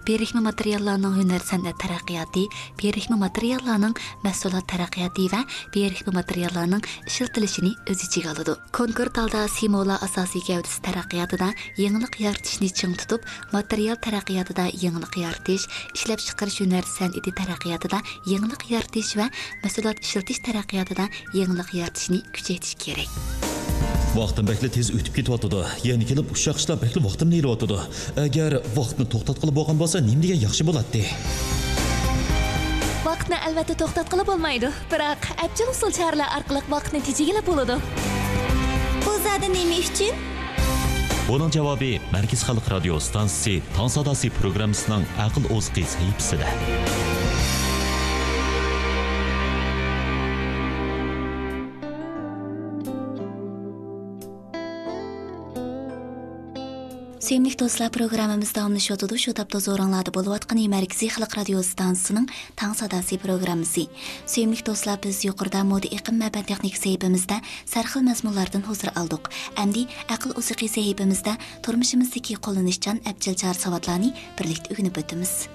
birikme materiallarning hunar san'at taraqqiyoti birikme materiallarning mahsulot taraqqiyoti va birikme materiallarning ishlatilishini o'z ichiga oladi. Konkord holda simola asosiy gavdasi taraqqiyotida yangilik yaratishni ching tutib material taraqqiyotida yangilik yaratish ishlab chiqarish hunar san'ati taraqqiyotida yangilik yaratish va mahsulot ishlatish taraqqiyotida yangilik yaratishni kuchaytirish kerak. Vaqtim bakli tez o'tib ketyotidi yana kelib ushoq ishlab bakli vaqtimni yeryotidi agar vaqtni to'xtatqili bo'lgan bo'lsa nim degan yaxshi bo'ladi vaqtni albatta to'xtatqili bo'lmaydi. Biroq abjil usul choralar orqali vaqtni tejagilab bo'ladi. Bu zada nima uchun? Buning javobi markaz xalq radio stansiyasi tong sadosi programmasining aql o'zqi sahifasida Sevimlik do'stlar programmamizda omnishotudu Shu tapda zo'ringlarda bo'layotgan Markaziy xalq radio stansiyasining Tang sadasi programmasi. Sevimlik do'stlar biz yuqorida moda iqlim ma'bat texnik sahifamizda sarxil mazmunlardan huzur oldik. Endi aql uzuqi sahifamizda turmushimizdagi qo'llanishchan abjilchar savatlarni birlikda o'rganib o'tamiz.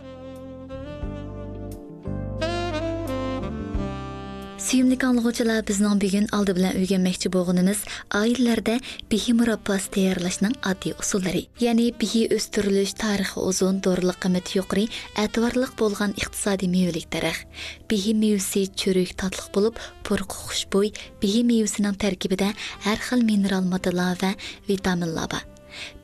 Suyumlik anlıqıcılar bizden bir gün aldı bilen öyrənməkçi boğunumuz ailələrdə bihi murabbas tayarlaşının addi usulları. Yəni bihi östürülüş tarixi uzun, doğruluq qiyməti yuqori, ətvarlıq bolğan iqtisadi meyvəlik dərəx. Bihi meyvəsi çörük tatlıq olub, purqu xuşboy, bihi meyvəsinin tərkibində hər xil mineral maddələr və vitaminlər var.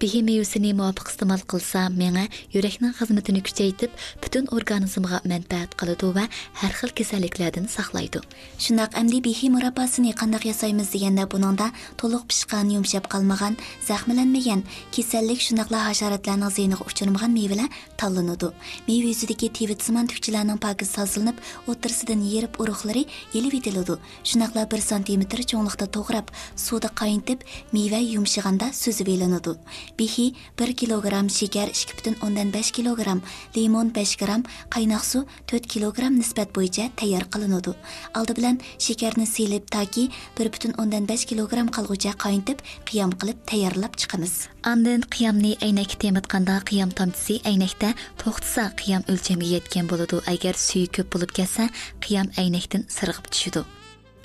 Bihi meyvesini muvafiq iste'mol qilsa, menga yurakning xizmatini kuchaytib butun organizmga manfaat qiladi va har xil kasalliklardan saqlaydi. Shundoq amdi bihi murabbosini qanday yasaymiz deganda buningda to'liq pishgan, yumshab qolmagan, zaxmlanmagan, kasallik shundoqla hasharotlarning ziyniga uchirmagan mevalar tanlanadi. Meva yuzidagi tivitsimon tukchilarning pokiz tozlanib, o'tirsidan yerib urug'lari yelib etiladi. Shundoqla 1 sm cho'nglikda to'g'rab, suvda qaynatib, meva yumshaganda suzib elinadi. Bihi 1 kilogramm shakar 2,5 kilogramm, limon 5 gramm, qaynoq suv 4 kilogramm nisbat bo'yicha tayyor qilinadi. Oldi bilan shakarni silib toki 1,5 kilogramm qolguncha qaynatib, qiyom qilib tayyorlab chiqamiz. Андан qiyamni aynakka temitganda qiyam tomchisi aynakda to'xtasa qiyam o'lchamiga yetgan bo'ladi. Agar suvi ko'p bo'lib ketsa, qiyam aynakdan sirg'ib tushadi.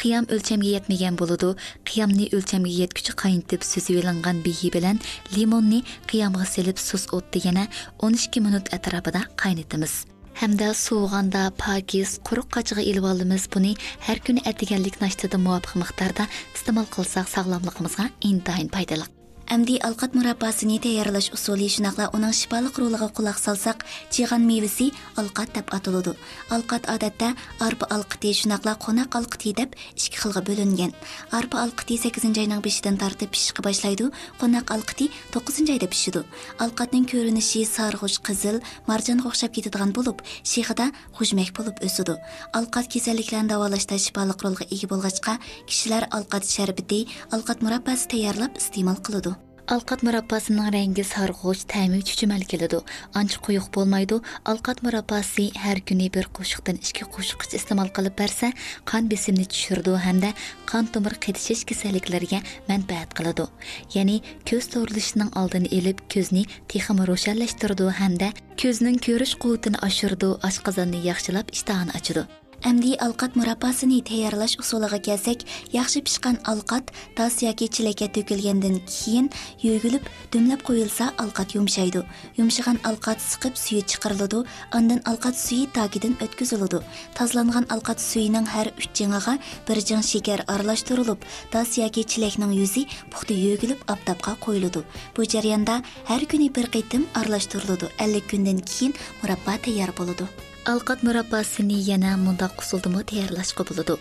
Qiyam o'lchamga yetmagan bo'ladi. Qiyamni o'lchamga yetguchi qaynitib suzib ilingan bihi bilan limonni qiyamga selib suz o'tdi yana 12 minut atrofida qaynatamiz. Hamda sovug'anda pokiz quruq qochig'i ilib oldimiz buni har kuni atiganlik nashtada muvofiq miqdorda iste'mol qilsak sog'lomligimizga intayin foydali. Әмді алқат мұраппасыны тәйярлаш усулы шунақла оның шипалық ролыға құлақ салсақ, чиған мейвесі алқат деп атылыды. Алқат адатта арпы алқыты шунақла қонақ алқыты деп ішкі қылға бөлінген. Арпы алқыты 8 айның бешіден тартып пішіқі башлайды, қонақ алқыты 9 айда пішіді. Алқатның көрініші сарғыш қызыл, маржан қоқшап кетідіған болып, шиғыда хужмек болып өсіді. Алқат kesalliklarni davolashda shifoliq rolga ega bo'lg'achqa kishilar alqat sharbati alqat murabbasi tayyorlab iste'mol qiladi Алқат мұраппасының рәңгі сарғыш, тәмі чүчімәл келеді. Анчы қойық болмайды. Алқат мұраппасы әр күні бір қошықтан ішкі қошыққыш істемал қылып бәрсә, қан бесімні түшірді әмді қан тұмыр қетішеш кеселіклерге мәнбәт қылады. Яғни көз торылышының алдын еліп, көзні текімі рошанлаштырды әмді көзінің көріш қуытын ашырды, ашқазанны яқшылап іштағын açıdı. Әмді алқат мұрапасыны тәйярлаш усулыға келсек, яқшы пішқан алқат тас яки чилекке төкілгенден кейін үйгіліп, дөмләп қойылса алқат юмшайды. Юмшыған алқат сықып сүйі чықырылыды, андан алқат сүйі тагиден өткізіліді. Тазланған алқат сүйінің әр үш жаңаға бір жаң шекер аралаштырылып, тас яки чилекнің юзі бұқты үйгіліп аптапқа қойылыды. Бұл жарянда әр күні бір қайтым аралаштырылыды. 50 күнден кейін мұраппа тәйяр болыды. Алқат мұраппасыны яна мұндақ құсылдымы тәйірлашқы болуды.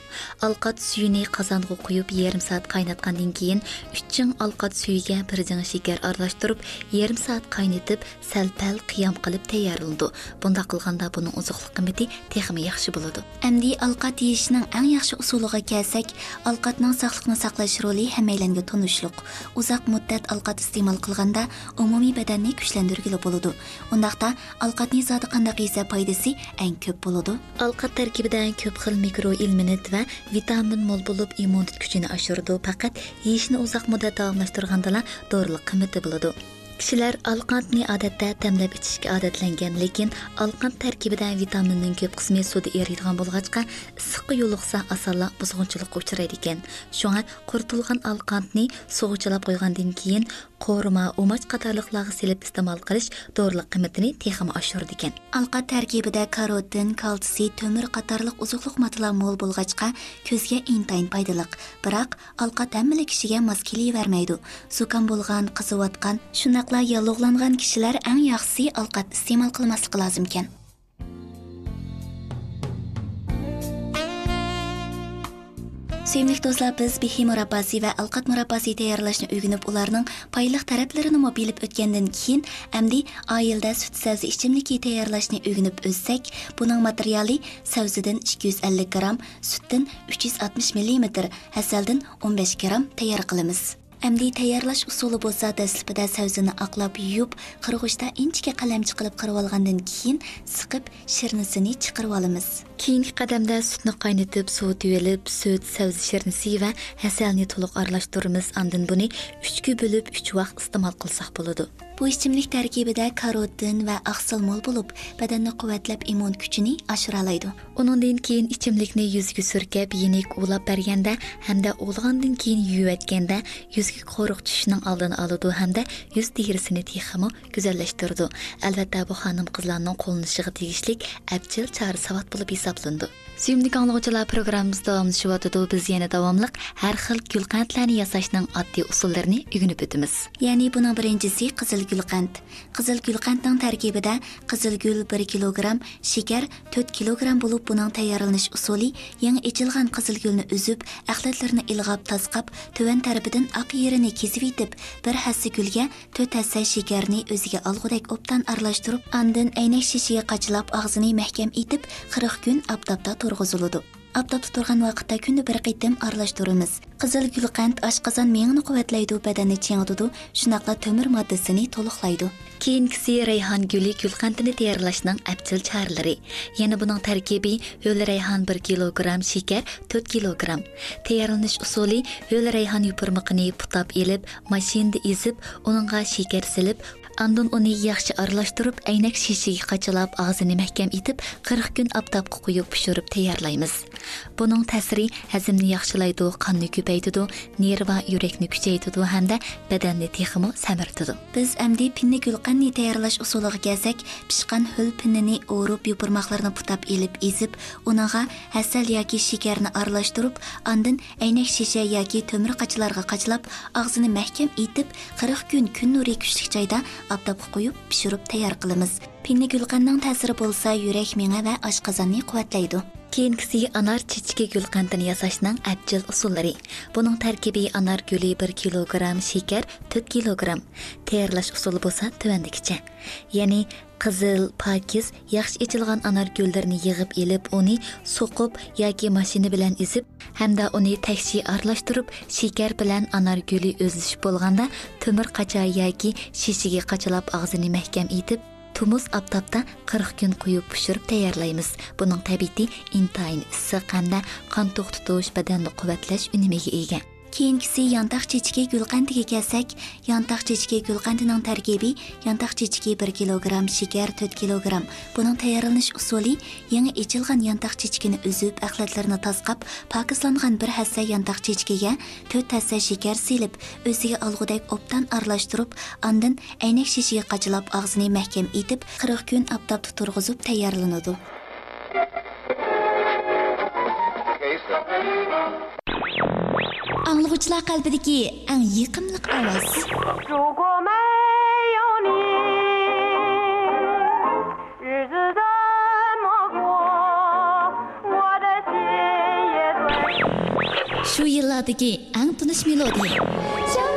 Алқат сүйіні қазанғы қойып, ерім саат қайнатқанден кейін, үшчің алқат сүйіге бір жаңа шекер аралаштырып, ерім саат қайнетіп, сәл-пәл қиям қылып тәйярлынды. Бұнда қылғанда бұның ұзықлық қыметі текімі яқшы болуды. Әмді алқат ешінің әң яқшы ұсулыға кәсәк, алқатның сақлықны сақлаш ролі әмейләнге тонышлық. Ұзақ мұддәт алқат істемал қылғанда, умуми бәдәнні күчләндіргілі болуды. Ондақта алқатны зады қандақ есе пайдасы әң көп болуды. Алқат тәркибидә көп xil mikro ilminit ва витамин мол булып иммунитет күчүне ашырды. Фақат ешни узак мудdat давамлаштырганда дорилык кыйммәте булады. Кишилер алқантны odatda тәмләп ичишкә odatlangan, lekin алқант тәркибидә витаминның көп qismi суда эрiydigan булгачка, исыкка юлыкса асанла бузгынчылыкка учрайды икән. Шуңа куртылган алқантны сугычылап куйгандан кийин qorma, umaç qatarlıqlarga silib iste'mol qilish dorilik qiymatini texmi oshirdi ekan. Alqa tarkibida karotin, kalsiy, temir qatorliq uzuqliq moddalar mo'l bo'lg'achqa ko'zga intayin foydaliq. Biroq alqat hammali kishiga mos kelavermaydi. Zukam bo'lgan, qiziyotgan, shunaqla yallig'langan kishilar eng yaxshisi alqat iste'mol qilmasligi lozim ekan. Sevimli do'stlar, biz behi murabbasi va alqat murabbasi tayyorlashni o'rganib, ularning foydali taraflarini bilib o'tgandan keyin, endi oyilda sut sabzi ichimligi tayyorlashni o'rganib o'tsak, buning materiali sabzidan 250 gram, sutdan 360 ml, hasaldan 15 gram tayyor qilamiz. Әмді тәйярлаш усулы болса дәсліпіде сәузіні ақлап юып, қырғышта инчке қаламчы қылып қырып алғандан кейін сықып шырнысыны чықырып алымыз. Кейінгі қадамда сүтні қайнатып, суы түйеліп, сүт, сәузи шырнысы ва әсәлні толық аралаштырымыз, андын бұны үшкі бөліп, үш вақ істемал қылсақ болады. Bu ichimlik tarkibida karotin va aqsil mo'l bo'lib, badanni quvvatlab immun kuchini oshiralaydi. Uningdan keyin ichimlikni yuzga surkab, yenik ulab berganda hamda ulg'andan keyin yuvatganda yuzga qo'riq tushishning oldini oladi hamda yuz terisini texmi go'zallashtirdi. Albatta bu xonim qizlarning qo'llanishiga tegishlik abjil chora savat bo'lib hisoblandi. Suyimli anglag'uchilar programmamiz davomlashyotidi. Biz yana davomliq har xil gulqandlarni yasashning oddiy usullarini ugunib o'tamiz. Ya'ni buning birinchisi qizil gulqand. Qizil gulqandning tarkibida qizil gul 1 kilogramm, shakar 4 kilogramm bo'lib, buning tayyorlanish usuli yangi echilgan qizil gulni uzib, axlatlarni ilg'ab tasqab, tuvan tarafidan oq yerini kesib yetib bir hassa gulga 4 hassa shakarni o'ziga olg'udek obdan aralashtirib, andin aynak shishiga qachilab, og'zini mahkam etib, 40 kun oftobda turg'iziladi. Oftobda turgan vaqtda kunda bir qitim aralashtiramiz. Qizil gulqand oshqozon miyani quvvatlaydi, badanni chengitadi, shunaqla temir moddasini to'liqlaydi. Keyingisi rayhon guli gulqandini tayyorlashning abjil choralari. Yana buning tarkibi yo'l rayhon 1 kilogramm, shakar 4 kilogramm. Tayyorlanish usuli yo'l rayhon yupurmiqini putab elib, mashinada ezib, uningga shakar silib, Андан оны яхшы аралаштырып, әйнәк шишегә качылап, ағзыны мәхкәм итеп, 40 көн аптапқа құйып пішіріп таярлайбыз. Буның тәсири әзімні яхшылайды, қанны көбейтеді, нерва юрекні күчейтеді һәм дә бәдәнне техімі сәміртеді. Без әмді пинне күлқанны тәйярлаш ұсулығы келсек, пішқан хөл пиннені орып юпырмақларны пұтап еліп езіп, оныңа әсәл яки шекерні аралаштырып, андан әйнәк шише яки төмір қачыларға қачылап, ағзыны мәхкәм итеп, 40 көн күн нұры күшлік oftobga qo'yib pishirib tayyor qilamiz pinni gulqandning ta'siri bo'lsa yurak miya va oshqozonni quvvatlaydi Keyingisi anar chechki gulqandini yasashning abjil usullari. Buning tarkibi anar guli 1 kilogramm, shakar 4 kilogramm. Tayyorlash usuli bo'lsa tuvandikicha. Ya'ni qizil, pokiz, yaxshi ichilgan anor gullarini yig'ib elib, uni so'qib yoki mashina bilan ezib, hamda uni takshi aralashtirib, shakar bilan anor guli o'zish bo'lganda temir qacha yoki shishiga qachalab og'zini mahkam etib, Tumuz aptapda 40 kun quyib pishirib tayyorlaymiz. Buning tabiati intayin issiq hamda qon to'xtatish, badanni quvvatlash unimiga ega. Keyingisi yantoq chechki gulqandiga kelsak yantoq chechki gulqandining tarkibi yantoq chechki 1 kilogramm shakar 4 kilogramm. Buning tayyorlanish usuli yangi ichilgan yantoq chechkini uzib axlatlarini tasqab pokizlangan bir hassa yantoq chechkiga 4 hassa shakar silib o'ziga olg'udek obdan aralashtirib andin aynak shishiga qachilab og'zini mahkam etib 40 kun oftobda turg'izib tayyorlanadi. anglovchilar qalbidagi ang yiqimliq ovoz. Shu yillardagi ang tinish melodiya.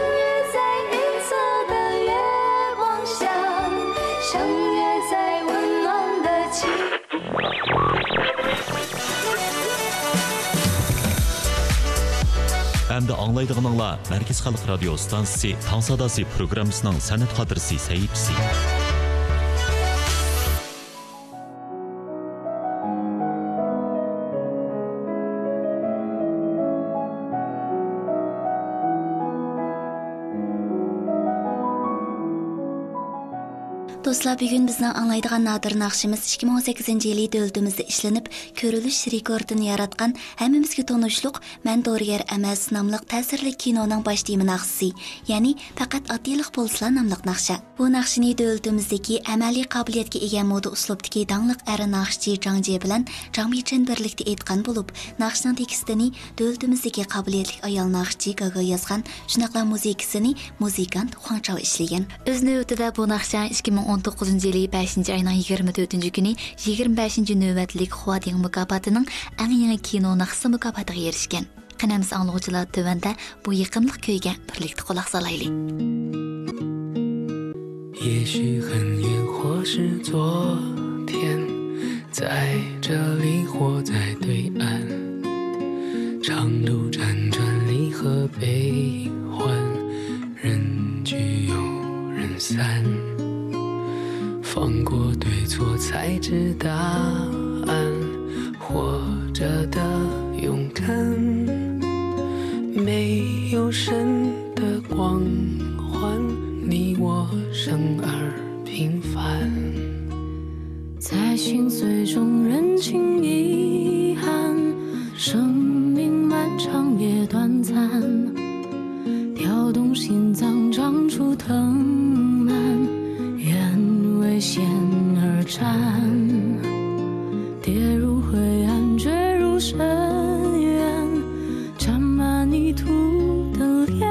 һәмдә аңлайдыгын аңла. халық халык радио станциясе Таң садасы программасының сәнәт хатırсы сәйипсе. Dostlar, bugun bizning anglaydigan nadir naqshimiz 2018 yili dövlətimizdə ishlanib, ko'rilish rekordini yaratgan hammamizga tanishliq "Man Doriyer emas" nomli ta'sirli kinoning bosh tema naqshisi, ya'ni faqat oddiylik bo'lsa nomli naqsha. Bu naqshini dövlətimizdagi amaliy qobiliyatga ega moda uslubdagi dangliq ari naqshchi Zhang bilan Zhang birlikda aytgan bo'lib, naqshning tekstini dövlətimizdagi qobiliyatli ayol naqshchi Gaga yozgan, shunaqla muzikasini muzikant Huang Chao ishlagan. O'z navbatida bu naqsha 2019 yili 5 oyning 24 kuni 25 navbatlik Huading mukofotining eng yangi kino naqsi mukofotiga erishgan. Qanamiz anglovchilar tuvanda bu yiqimli kuyga birlikda quloq solaylik. 也许很远，或是昨天，在这里或在对岸，长路辗转，离合悲欢，人聚又人散， 放过对错，才知答案。活着的勇敢，没有神的光环，你我生而平凡。在心碎中认清遗憾，生命漫长也短暂，跳动心脏长出藤蔓，险而战，跌入灰暗，坠入深渊，沾满泥土的脸，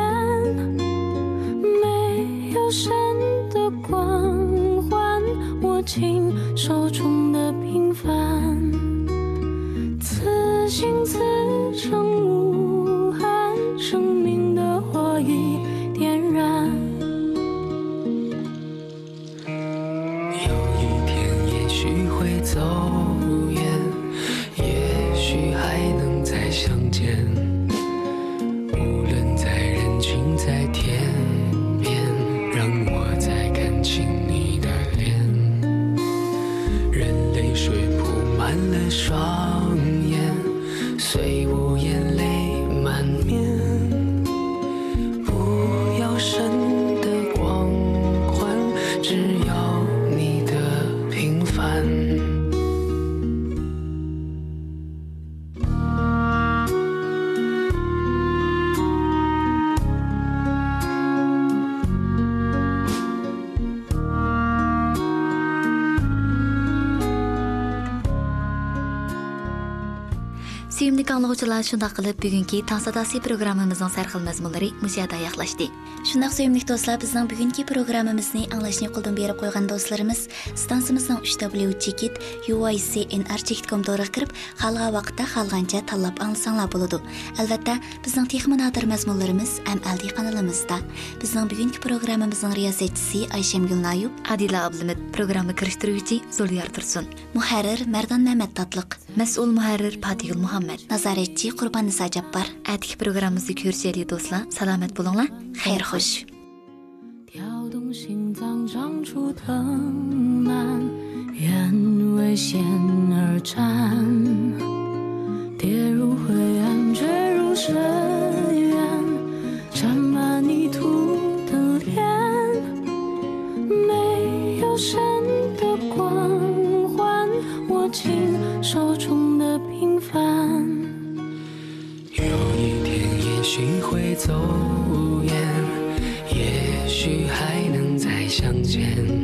没有神的光环，握紧手中的平凡，此心此生 tinglovchilar shundoq qilib bugungi tong sadosi programmamizning sarxil mazmunlari mushada yaqqlashdi Шундaq сөйімлік достlar, bizning bugungi programmamizni anglashni qo'ldan berib qo'ygan do'stlarimiz stansimizning 3w uycnr.com to'g'ri kirib, xalqa vaqtda xalqancha tanlab anglasanglar bo'ladi. Albatta, bizning texnik nodir mazmunlarimiz MLD kanalimizda. Bizning bugungi programmamizning riyosatchisi Ayshem Gulnayub, Adila Ablimid programma kirishtiruvchi Zuliyar Tursun. muharrir Mardan Mehmet Tatliq, Mas'ul muharrir Fatihul Muhammad. nazoratchi Qurbon Nisa Jabbar. Әтікі программамызды көрселі достlar, саламат болыңlar. Xayr 跳动心脏长出藤蔓，愿为险而战，跌入灰暗，坠入深渊，沾满泥土的脸，没有神的光环，握紧手中的平凡。有一天也许会走相见。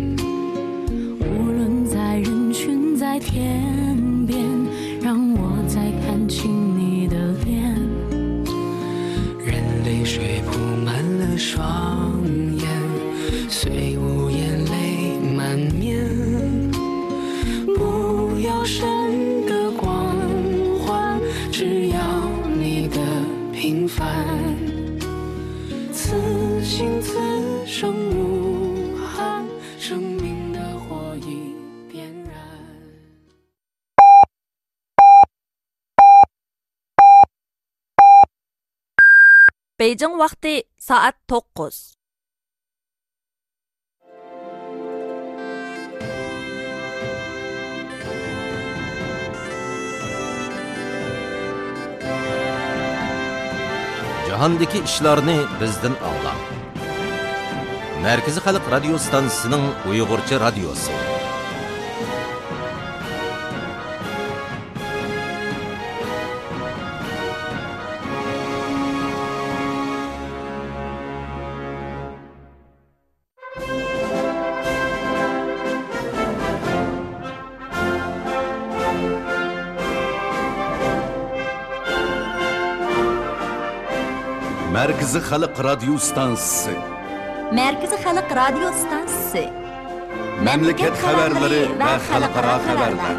Beijing vaqti soat 9. Жаһандагы ишларны биздин аңлап. Мәркәзи халык радио станциясының уйгырча радиосы. Markaziy xalq radio stansiyasi Markaziy xalq radio stansiyasi. mamlakat xabarlari va xalqaro xabarlar